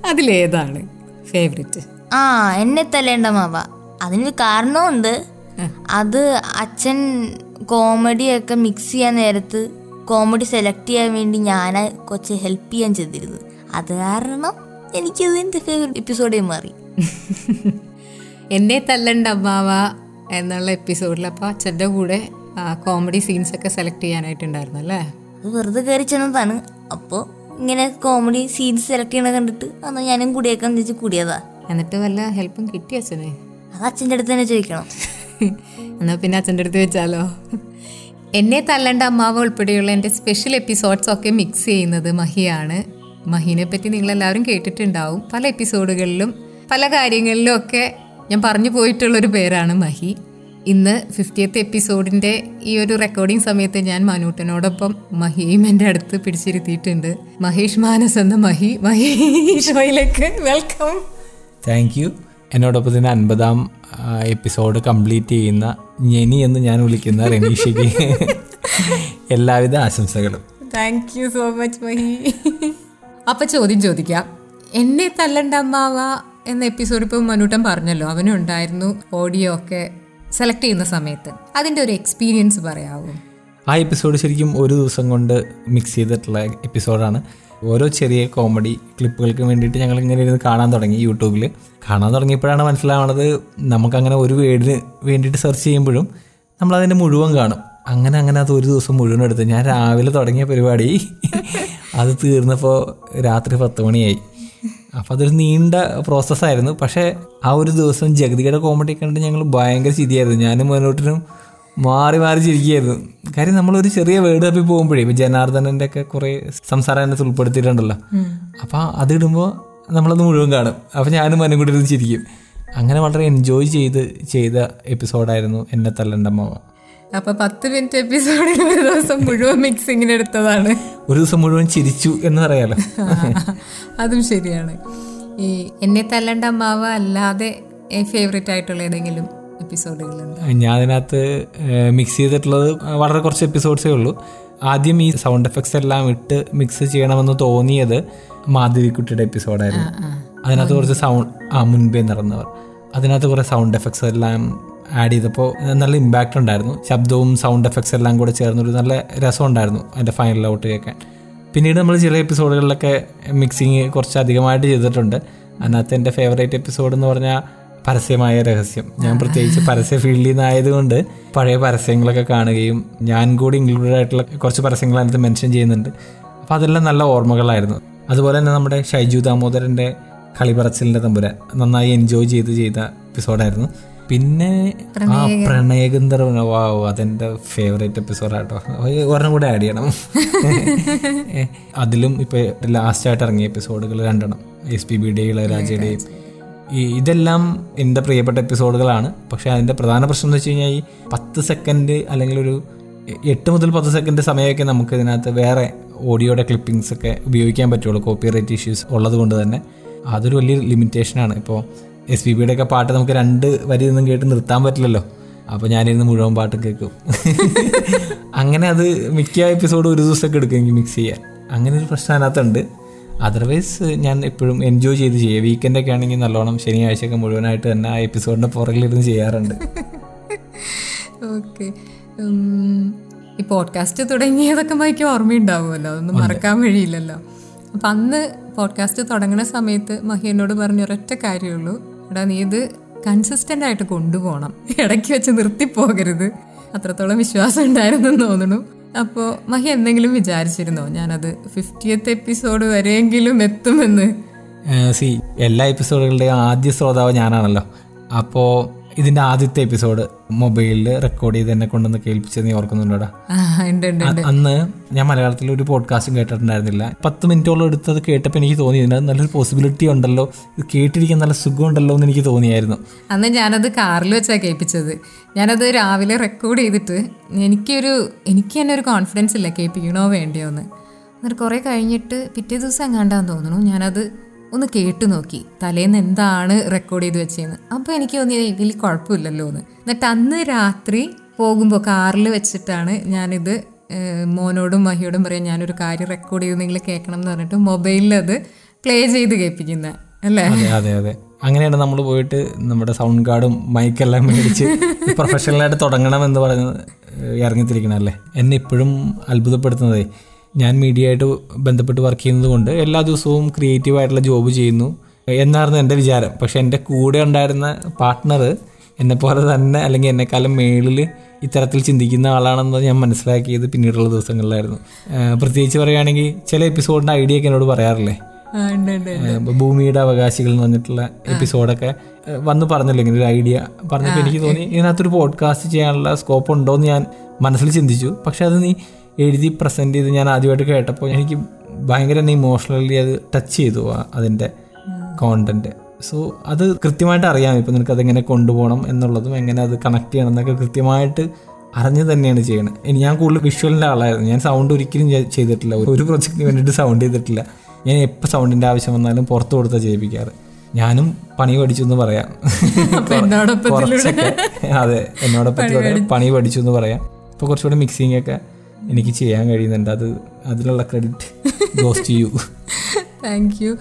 അതിലേതാണ് ഫേവററ്റ് ആ എന്നെ തല്ലേണ്ട മാവ. അതിനൊരു കാരണമുണ്ട് അത് അച്ഛൻ കോമഡിയൊക്കെ മിക്സ് ചെയ്യാൻ നേരത്ത് കോമഡി സെലക്ട് ചെയ്യാൻ വേണ്ടി ഞാൻ കുറച്ച് ഹെൽപ്പ് ചെയ്യാൻ ചെയ്തിരുന്നു അത് കാരണം എനിക്കത് എന്റെ ഫേവറേറ്റ് എപ്പിസോഡേ മാറി. എന്നെ തല്ലണ്ട അമ്മാവ എന്നുള്ള എപ്പിസോഡിൽ അപ്പോൾ അച്ഛന്റെ കൂടെ കോമഡി സീൻസ് ഒക്കെ സെലക്ട് ചെയ്യാനായിട്ടുണ്ടായിരുന്നു അല്ലേ? അത് വെറുതെ കയറി ചെന്നതാണ്. അപ്പോൾ ഇങ്ങനെ കോമഡി സീൻസ് സെലക്ട് ചെയ്യണ കണ്ടിട്ട് അന്ന് ഞാനും കൂടിയേക്കാന്ന് വെച്ച് കൂടിയതാ. എന്നിട്ട് വല്ല ഹെൽപ്പും കിട്ടിയ അച്ഛനെ? അത് അച്ഛന്റെ അടുത്ത് തന്നെ ചോദിക്കണം. എന്നാൽ പിന്നെ അച്ഛന്റെ അടുത്ത് വെച്ചാലോ? എന്നെ തല്ലണ്ട അമ്മാവ് ഉൾപ്പെടെയുള്ള എന്റെ സ്പെഷ്യൽ എപ്പിസോഡ്സ് ഒക്കെ മിക്സ് ചെയ്യുന്നത് മഹിയാണ്. മഹീനെ പറ്റി നിങ്ങളെല്ലാവരും കേട്ടിട്ടുണ്ടാവും. പല എപ്പിസോഡുകളിലും പല കാര്യങ്ങളിലും ഒക്കെ ഞാൻ പറഞ്ഞു പോയിട്ടുള്ളൊരു പേരാണ് മഹി. ഇന്ന് ഫിഫ്റ്റിയത്ത് എപ്പിസോഡിന്റെ ഈ ഒരു റെക്കോർഡിംഗ് സമയത്ത് ഞാൻ മനൂട്ടനോടൊപ്പം മഹിയും എന്റെ അടുത്ത് പിടിച്ചിരുത്തിയിട്ടുണ്ട്. മഹേഷ് മാനസ് എന്ന മഹി. മഹി ഷോയിലേക്ക് വെൽക്കം താങ്ക് യു എന്നോടൊപ്പം തന്നെ അൻപതാം എപ്പിസോഡ് കംപ്ലീറ്റ് ചെയ്യുന്ന ഞെനി എന്ന് ഞാൻ വിളിക്കുന്ന റനീഷയ്ക്ക് എല്ലാവിധ ആശംസകളും. Thank you so much Mahi. അപ്പം ചോദ്യം ചോദിക്കാം. എന്നെ തല്ലണ്ട അമ്മാവ എന്ന എപ്പിസോഡ് ഇപ്പം മനുട്ടൻ പറഞ്ഞല്ലോ. അവനുണ്ടായിരുന്നു ഓഡിയോ ഒക്കെ സെലക്ട് ചെയ്യുന്ന സമയത്ത്. അതിന്റെ ഒരു എക്സ്പീരിയൻസ് പറയാവോ? ആ എപ്പിസോഡ് ശരിക്കും ഒരു ദിവസം കൊണ്ട് മിക്സ് ചെയ്തിട്ടുള്ള എപ്പിസോഡാണ് ഓരോ ചെറിയ കോമഡി ക്ലിപ്പുകൾക്ക് വേണ്ടിയിട്ട് ഞങ്ങൾ ഇങ്ങനെ ഇരുന്ന് കാണാൻ തുടങ്ങി യൂട്യൂബിൽ കാണാൻ തുടങ്ങിയപ്പോഴാണ് മനസ്സിലാവുന്നത് നമുക്കങ്ങനെ ഒരു വേർഡിന് വേണ്ടിയിട്ട് സെർച്ച് ചെയ്യുമ്പോഴും നമ്മളതിന്റെ മുഴുവൻ കാണും. അങ്ങനെ അങ്ങനെ അത് ഒരു ദിവസം മുഴുവൻ എടുത്ത്. ഞാൻ രാവിലെ തുടങ്ങിയ പരിപാടി അത് തീർന്നപ്പോൾ രാത്രി പത്ത് മണിയായി. അപ്പോൾ അതൊരു നീണ്ട പ്രോസസ്സായിരുന്നു പക്ഷേ ആ ഒരു ദിവസം ജഗതിയുടെ കോമഡി കണ്ടിട്ട് ഞങ്ങൾ ഭയങ്കര ചിതിയായിരുന്നു ഞാനും മുന്നോട്ടിനും മാറി മാറി ചിരിക്കുകയായിരുന്നു. കാര്യം നമ്മളൊരു ചെറിയ വേർഡ് തപ്പി പോകുമ്പോഴേ ഇപ്പം ജനാർദ്ദനന്റെ ഒക്കെ കുറേ സംസാരം അതിനകത്ത് ഉൾപ്പെടുത്തിയിട്ടുണ്ടല്ലോ. അപ്പോൾ അതിടുമ്പോൾ നമ്മളത് മുഴുവൻ കാണും. അപ്പോൾ ഞാനും മനം കൂടി ഇരുന്ന് ചിരിക്കും. അങ്ങനെ വളരെ എൻജോയ് ചെയ്ത് ചെയ്ത എപ്പിസോഡായിരുന്നു എന്നെ തല്ലണ്ടമ്മ അപ്പൊ പത്ത് മിനിറ്റ് എപ്പിസോഡിൽ ഒരു ദിവസം മുഴുവൻ മിക്സിങ്ങിന് എടുത്തതാണ്. ഒരു ദിവസം മുഴുവൻ ചിരിച്ചു എന്ന് പറയാലോ. [LAUGHS] അതും ശരിയാണ്. ഈ എന്നെ തല്ലണ്ട അമ്മാവ് അല്ലാതെ ഫേവറേറ്റ് ആയിട്ടുള്ള ഏതെങ്കിലും എപ്പിസോഡുകളുണ്ട് ഞാൻ അതിനകത്ത് മിക്സ് ചെയ്തിട്ടുള്ളത് വളരെ കുറച്ച് എപ്പിസോഡ്സേ ഉള്ളൂ. ആദ്യം ഈ സൗണ്ട് എഫക്ട്സ് എല്ലാം ഇട്ട് മിക്സ് ചെയ്യണമെന്ന് തോന്നിയത് മാധവിക്കുട്ടിയുടെ എപ്പിസോഡായിരുന്നു അതിനകത്ത് കുറച്ച് സൗണ്ട് ആ മുൻപേ നടന്നവർ. അതിനകത്ത് കുറേ സൗണ്ട് എഫക്ട്സ് എല്ലാം ആഡ് ചെയ്തപ്പോൾ നല്ല ഇമ്പാക്റ്റ് ഉണ്ടായിരുന്നു. ശബ്ദവും സൗണ്ട് എഫക്ട്സ് എല്ലാം കൂടെ ചേർന്നൊരു നല്ല രസം ഉണ്ടായിരുന്നു അതിന്റെ ഫൈനൽ ഔട്ട് കേൾക്കാൻ. പിന്നീട് നമ്മൾ ചില എപ്പിസോഡുകളിലൊക്കെ മിക്സിങ് കുറച്ച് അധികമായിട്ട് ചെയ്തിട്ടുണ്ട്. അതിനകത്ത് എന്റെ ഫേവറേറ്റ് എപ്പിസോഡ് എന്ന് പറഞ്ഞാൽ പരസ്യമായ രഹസ്യം. ഞാൻ പ്രത്യേകിച്ച് പരസ്യ ഫീൽഡിൽ നിന്നായതുകൊണ്ട് പഴയ പരസ്യങ്ങളൊക്കെ കാണുകയും ഞാൻ കൂടി ഇൻക്ലൂഡഡ് ആയിട്ടുള്ള കുറച്ച് പരസ്യങ്ങൾ അതിനകത്ത് മെൻഷൻ ചെയ്യുന്നുണ്ട്. അപ്പോൾ അതെല്ലാം നല്ല ഓർമ്മകളായിരുന്നു. അതുപോലെ തന്നെ നമ്മുടെ ഷൈജു ദാമോദരന്റെ കളിപറച്ചിലിന്റെ തമ്പുരാൻ നന്നായി എൻജോയ് ചെയ്ത് ചെയ്ത എപ്പിസോഡായിരുന്നു പിന്നെ ആ പ്രണയഗന്ധർവന വാവ് അതെന്റെ ഫേവറേറ്റ് എപ്പിസോഡാട്ടോ ഒരെണ്ണം കൂടെ ആഡ് ചെയ്യണം. [LAUGHS] അതിലും ഇപ്പോൾ ലാസ്റ്റ് ആയിട്ട് ഇറങ്ങിയ എപ്പിസോഡുകൾ രണ്ടെണ്ണം. എസ് പി ബിയുടെയും ഇളയരാജയുടെയും ഇതെല്ലാം എന്റെ പ്രിയപ്പെട്ട എപ്പിസോഡുകളാണ്. പക്ഷേ അതിന്റെ പ്രധാന പ്രശ്നം എന്ന് വെച്ച് കഴിഞ്ഞാൽ ഈ പത്ത് സെക്കൻഡ് അല്ലെങ്കിൽ ഒരു എട്ട് മുതൽ പത്ത് സെക്കൻഡ് സമയമൊക്കെ നമുക്ക് ഇതിനകത്ത് വേറെ ഓഡിയോയുടെ ക്ലിപ്പിങ്സ് ഒക്കെ ഉപയോഗിക്കാൻ പറ്റുള്ളൂ. കോപ്പിറൈറ്റ് ഇഷ്യൂസ് ഉള്ളത് കൊണ്ട് തന്നെ. അതൊരു വലിയ ലിമിറ്റേഷനാണ് ഇപ്പോൾ എസ് പി ബിയുടെ ഒക്കെ പാട്ട് നമുക്ക് രണ്ട് വരി നിന്നും കേട്ട് നിർത്താൻ പറ്റില്ലല്ലോ. അപ്പോൾ ഞാനിരുന്ന് മുഴുവൻ പാട്ട് കേൾക്കും. [LAUGHS] അങ്ങനെ അത് മിക്ക എപ്പിസോഡ് ഒരു ദിവസമൊക്കെ എടുക്കും എനിക്ക് മിക്സ് ചെയ്യാൻ. അങ്ങനെ ഒരു പ്രശ്നം അതിനകത്തുണ്ട്. അതർവൈസ് ഞാൻ എപ്പോഴും എൻജോയ് ചെയ്ത് ചെയ്യുക വീക്കെൻഡൊക്കെ ആണെങ്കിൽ നല്ലോണം ശനിയാഴ്ചയൊക്കെ മുഴുവനായിട്ട് തന്നെ ആ എപ്പിസോഡിന്റെ പുറകിലിരുന്ന് ചെയ്യാറുണ്ട്. [LAUGHS] ഓക്കെ ഈ പോഡ്കാസ്റ്റ് തുടങ്ങിയതൊക്കെ മൈക്ക് ഓർമ്മയുണ്ടാവുമല്ലോ. അതൊന്നും മറക്കാൻ വഴിയില്ലല്ലോ. അപ്പം അന്ന് പോഡ്കാസ്റ്റ് തുടങ്ങുന്ന സമയത്ത് മഹി എന്നോട് പറഞ്ഞ ഒരൊറ്റ കാര്യമുള്ളൂ. എടാ നീ ഇത് കൺസിസ്റ്റന്റ് ആയിട്ട് കൊണ്ടുപോകണം. ഇടയ്ക്ക് വെച്ച് നിർത്തിപ്പോകരുത്. അത്രത്തോളം വിശ്വാസം ഉണ്ടായിരുന്നെന്ന് തോന്നുന്നു. അപ്പോൾ മഹി എന്തെങ്കിലും വിചാരിച്ചിരുന്നോ? ഞാനത് ഫിഫ്റ്റിയത്ത് എപ്പിസോഡ് വരെയെങ്കിലും എത്തുമെന്ന്. സി എല്ലാ എപ്പിസോഡുകളുടെയും ആദ്യ ശ്രോതാവ് ഞാനാണല്ലോ. അപ്പോൾ ഇതിന്റെ ആദ്യത്തെ എപ്പിസോഡ് മൊബൈലിൽ റെക്കോർഡ് ചെയ്ത് എന്നെ കൊണ്ടുവന്ന് കേൾപ്പിച്ചത് നീ ഓർക്കുന്നുണ്ടോടാ? അന്ന് ഞാൻ മലയാളത്തിൽ ഒരു പോഡ്കാസ്റ്റും കേട്ടിട്ടുണ്ടായിരുന്നില്ല. പത്ത് മിനിറ്റോളം എടുത്തത് കേട്ടപ്പോൾ എനിക്ക് തോന്നി ഇതിനകത്ത് നല്ലൊരു പോസിബിലിറ്റി ഉണ്ടല്ലോ. ഇത് കേട്ടിരിക്കാൻ നല്ല സുഖമുണ്ടല്ലോ എന്ന് എനിക്ക് തോന്നിയായിരുന്നു. അന്ന് ഞാനത് കാറിൽ വെച്ചാണ് കേൾപ്പിച്ചത്. ഞാനത് രാവിലെ റെക്കോർഡ് ചെയ്തിട്ട് എനിക്കൊരു എനിക്ക് തന്നെ ഒരു കോൺഫിഡൻസ് ഇല്ല കേൾപ്പിക്കണോ വേണ്ടിയോ എന്ന്. എന്നിട്ട് കുറേ കഴിഞ്ഞിട്ട് പിറ്റേ ദിവസം എങ്ങാണ്ടാന്ന് തോന്നുന്നു ഞാനത് ഒന്ന് കേട്ടു നോക്കി. തലേന്ന് എന്താണ് റെക്കോർഡ് ചെയ്ത് വെച്ചതെന്ന് അപ്പോൾ എനിക്ക് തോന്നി ഇതിൽ കുഴപ്പമില്ലല്ലോ എന്ന്. എന്നിട്ട് അന്ന് രാത്രി പോകുമ്പോൾ കാറിൽ വെച്ചിട്ടാണ് ഞാനിത് മോനോടും മഹിയോടും പറയാം ഞാനൊരു കാര്യം റെക്കോർഡ് ചെയ്ത് നിങ്ങൾ കേൾക്കണം എന്ന് പറഞ്ഞിട്ട് മൊബൈലിൽ അത് പ്ലേ ചെയ്ത് കേൾപ്പിക്കുന്നത് അല്ലേ? അതെ അതെ അങ്ങനെയാണ് നമ്മൾ പോയിട്ട് നമ്മുടെ സൗണ്ട് കാർഡും മൈക്കെല്ലാം മേടിച്ച് പ്രൊഫഷണലായിട്ട് തുടങ്ങണം എന്ന് പറഞ്ഞ് ഇറങ്ങിത്തിരിക്കണല്ലേ എന്നെ ഇപ്പോഴും അത്ഭുതപ്പെടുത്തുന്നതേ. ഞാൻ മീഡിയ ആയിട്ട് ബന്ധപ്പെട്ട് വർക്ക് ചെയ്യുന്നത് കൊണ്ട് എല്ലാ ദിവസവും ക്രിയേറ്റീവ് ആയിട്ടുള്ള ജോബ് ചെയ്യുന്നു. എന്നായിരുന്നു എന്റെ വിചാരം. പക്ഷെ എന്റെ കൂടെ ഉണ്ടായിരുന്ന പാർട്ട്ണർ എന്നെപ്പോലെ തന്നെ അല്ലെങ്കിൽ എന്നെക്കാളും മേളിൽ ഇത്തരത്തിൽ ചിന്തിക്കുന്ന ആളാണെന്ന് ഞാൻ മനസ്സിലാക്കിയത് പിന്നീടുള്ള ദിവസങ്ങളിലായിരുന്നു. പ്രത്യേകിച്ച് പറയുകയാണെങ്കിൽ ചില എപ്പിസോഡിന്റെ ഐഡിയ ഒക്കെ എന്നോട് പറയാറില്ലേ? ഭൂമിയുടെ അവകാശികൾ എന്ന് പറഞ്ഞിട്ടുള്ള എപ്പിസോഡൊക്കെ വന്ന് പറഞ്ഞല്ലോ ഇങ്ങനെ ഒരു ഐഡിയ പറഞ്ഞപ്പോൾ എനിക്ക് തോന്നി ഇതിനകത്തൊരു പോഡ്കാസ്റ്റ് ചെയ്യാനുള്ള സ്കോപ്പ് ഉണ്ടോ എന്ന് ഞാൻ മനസ്സിൽ ചിന്തിച്ചു. പക്ഷെ അത് നീ എഴുതി പ്രസന്റ് ചെയ്ത് ഞാൻ ആദ്യമായിട്ട് കേട്ടപ്പോൾ എനിക്ക് ഭയങ്കര എന്നെ ഇമോഷണലി അത് ടച്ച് ചെയ്തു അതിന്റെ കോണ്ടന്റ് സോ അത് കൃത്യമായിട്ട് അറിയാം ഇപ്പം നിനക്ക് അതെങ്ങനെ കൊണ്ടുപോകണം എന്നുള്ളതും എങ്ങനെ അത് കണക്ട് ചെയ്യണം എന്നൊക്കെ കൃത്യമായിട്ട് അറിഞ്ഞു തന്നെയാണ് ചെയ്യണത് ഇനി ഞാൻ കൂടുതൽ വിഷ്വലിന്റെ ആളായിരുന്നു. ഞാൻ സൗണ്ട് ഒരിക്കലും ചെയ്തിട്ടില്ല. ഒരു പ്രൊജക്റ്റിന് വേണ്ടിയിട്ട് സൗണ്ട് ചെയ്തിട്ടില്ല. ഞാൻ എപ്പോൾ സൗണ്ടിന്റെ ആവശ്യം വന്നാലും പുറത്ത് കൊടുത്താൽ ചെയ്യിപ്പിക്കാറ്. ഞാനും പണി പഠിച്ചു എന്ന് പറയാം. കുറച്ചൊക്കെ. അതെ എന്നോടൊപ്പം പണി പഠിച്ചു എന്ന് പറയാം. ഇപ്പോൾ കുറച്ചുകൂടെ മിക്സിംഗ് ഒക്കെ എനിക്ക് ചെയ്യാൻ കഴിയുന്നുണ്ട്. അത് അതിലുള്ള credit goes to you thank you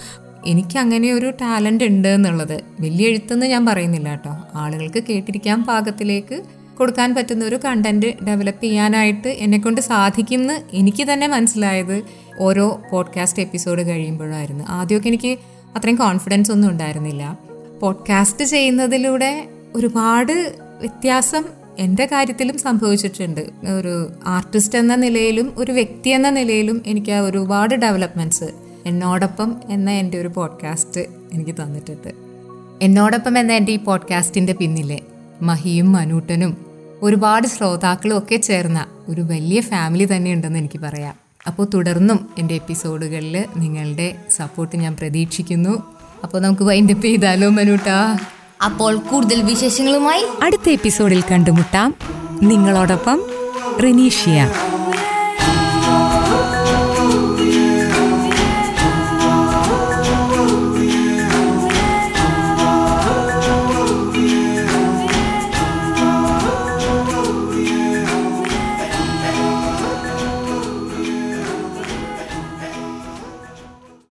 എനിക്ക് അങ്ങനെ ഒരു ടാലന്റ് ഉണ്ട് എന്നുള്ളത് വലിയ എഴുത്തെന്ന് ഞാൻ പറയുന്നില്ല കേട്ടോ. ആളുകൾക്ക് കേട്ടിരിക്കാൻ പാകത്തിലേക്ക്. കൊടുക്കാൻ പറ്റുന്ന ഒരു കണ്ടന്റ് ഡെവലപ്പ് ചെയ്യാനായിട്ട് എന്നെക്കൊണ്ട് സാധിക്കുമെന്ന് എനിക്ക് തന്നെ മനസ്സിലായത് ഓരോ പോഡ്കാസ്റ്റ് എപ്പിസോഡ് കഴിയുമ്പോഴായിരുന്നു. ആദ്യമൊക്കെ എനിക്ക് അത്രയും കോൺഫിഡൻസ് ഒന്നും ഉണ്ടായിരുന്നില്ല. പോഡ്കാസ്റ്റ് ചെയ്യുന്നതിലൂടെ ഒരുപാട് വ്യത്യാസം എന്റെ കാര്യത്തിലും സംഭവിച്ചിട്ടുണ്ട്. ഒരു ആർട്ടിസ്റ്റ് എന്ന നിലയിലും ഒരു വ്യക്തി എന്ന നിലയിലും എനിക്ക് ഒരുപാട് ഡെവലപ്മെന്റ്സ് എന്നോടൊപ്പം എന്ന എന്റെ ഒരു പോഡ്കാസ്റ്റ് എനിക്ക് തന്നിട്ടുണ്ട്. എന്നോടൊപ്പം എന്ന എന്റെ ഈ പോഡ്കാസ്റ്റിന്റെ പിന്നിലെ മഹിയും മനൂട്ടനും ഒരുപാട് ശ്രോതാക്കളും ഒക്കെ ചേർന്ന ഒരു വലിയ ഫാമിലി തന്നെ ഉണ്ടെന്ന് എനിക്ക് പറയാം. അപ്പോൾ തുടർന്നും എന്റെ എപ്പിസോഡുകളിൽ നിങ്ങളുടെ സപ്പോർട്ട് ഞാൻ പ്രതീക്ഷിക്കുന്നു. അപ്പോൾ നമുക്ക് വൈൻഡപ്പ് ചെയ്താലോ മനൂട്ടാ? അപ്പോൾ കൂടുതൽ വിശേഷങ്ങളുമായി അടുത്ത എപ്പിസോഡിൽ കണ്ടുമുട്ടാം. നിങ്ങളോടൊപ്പം റിനീഷ്യ.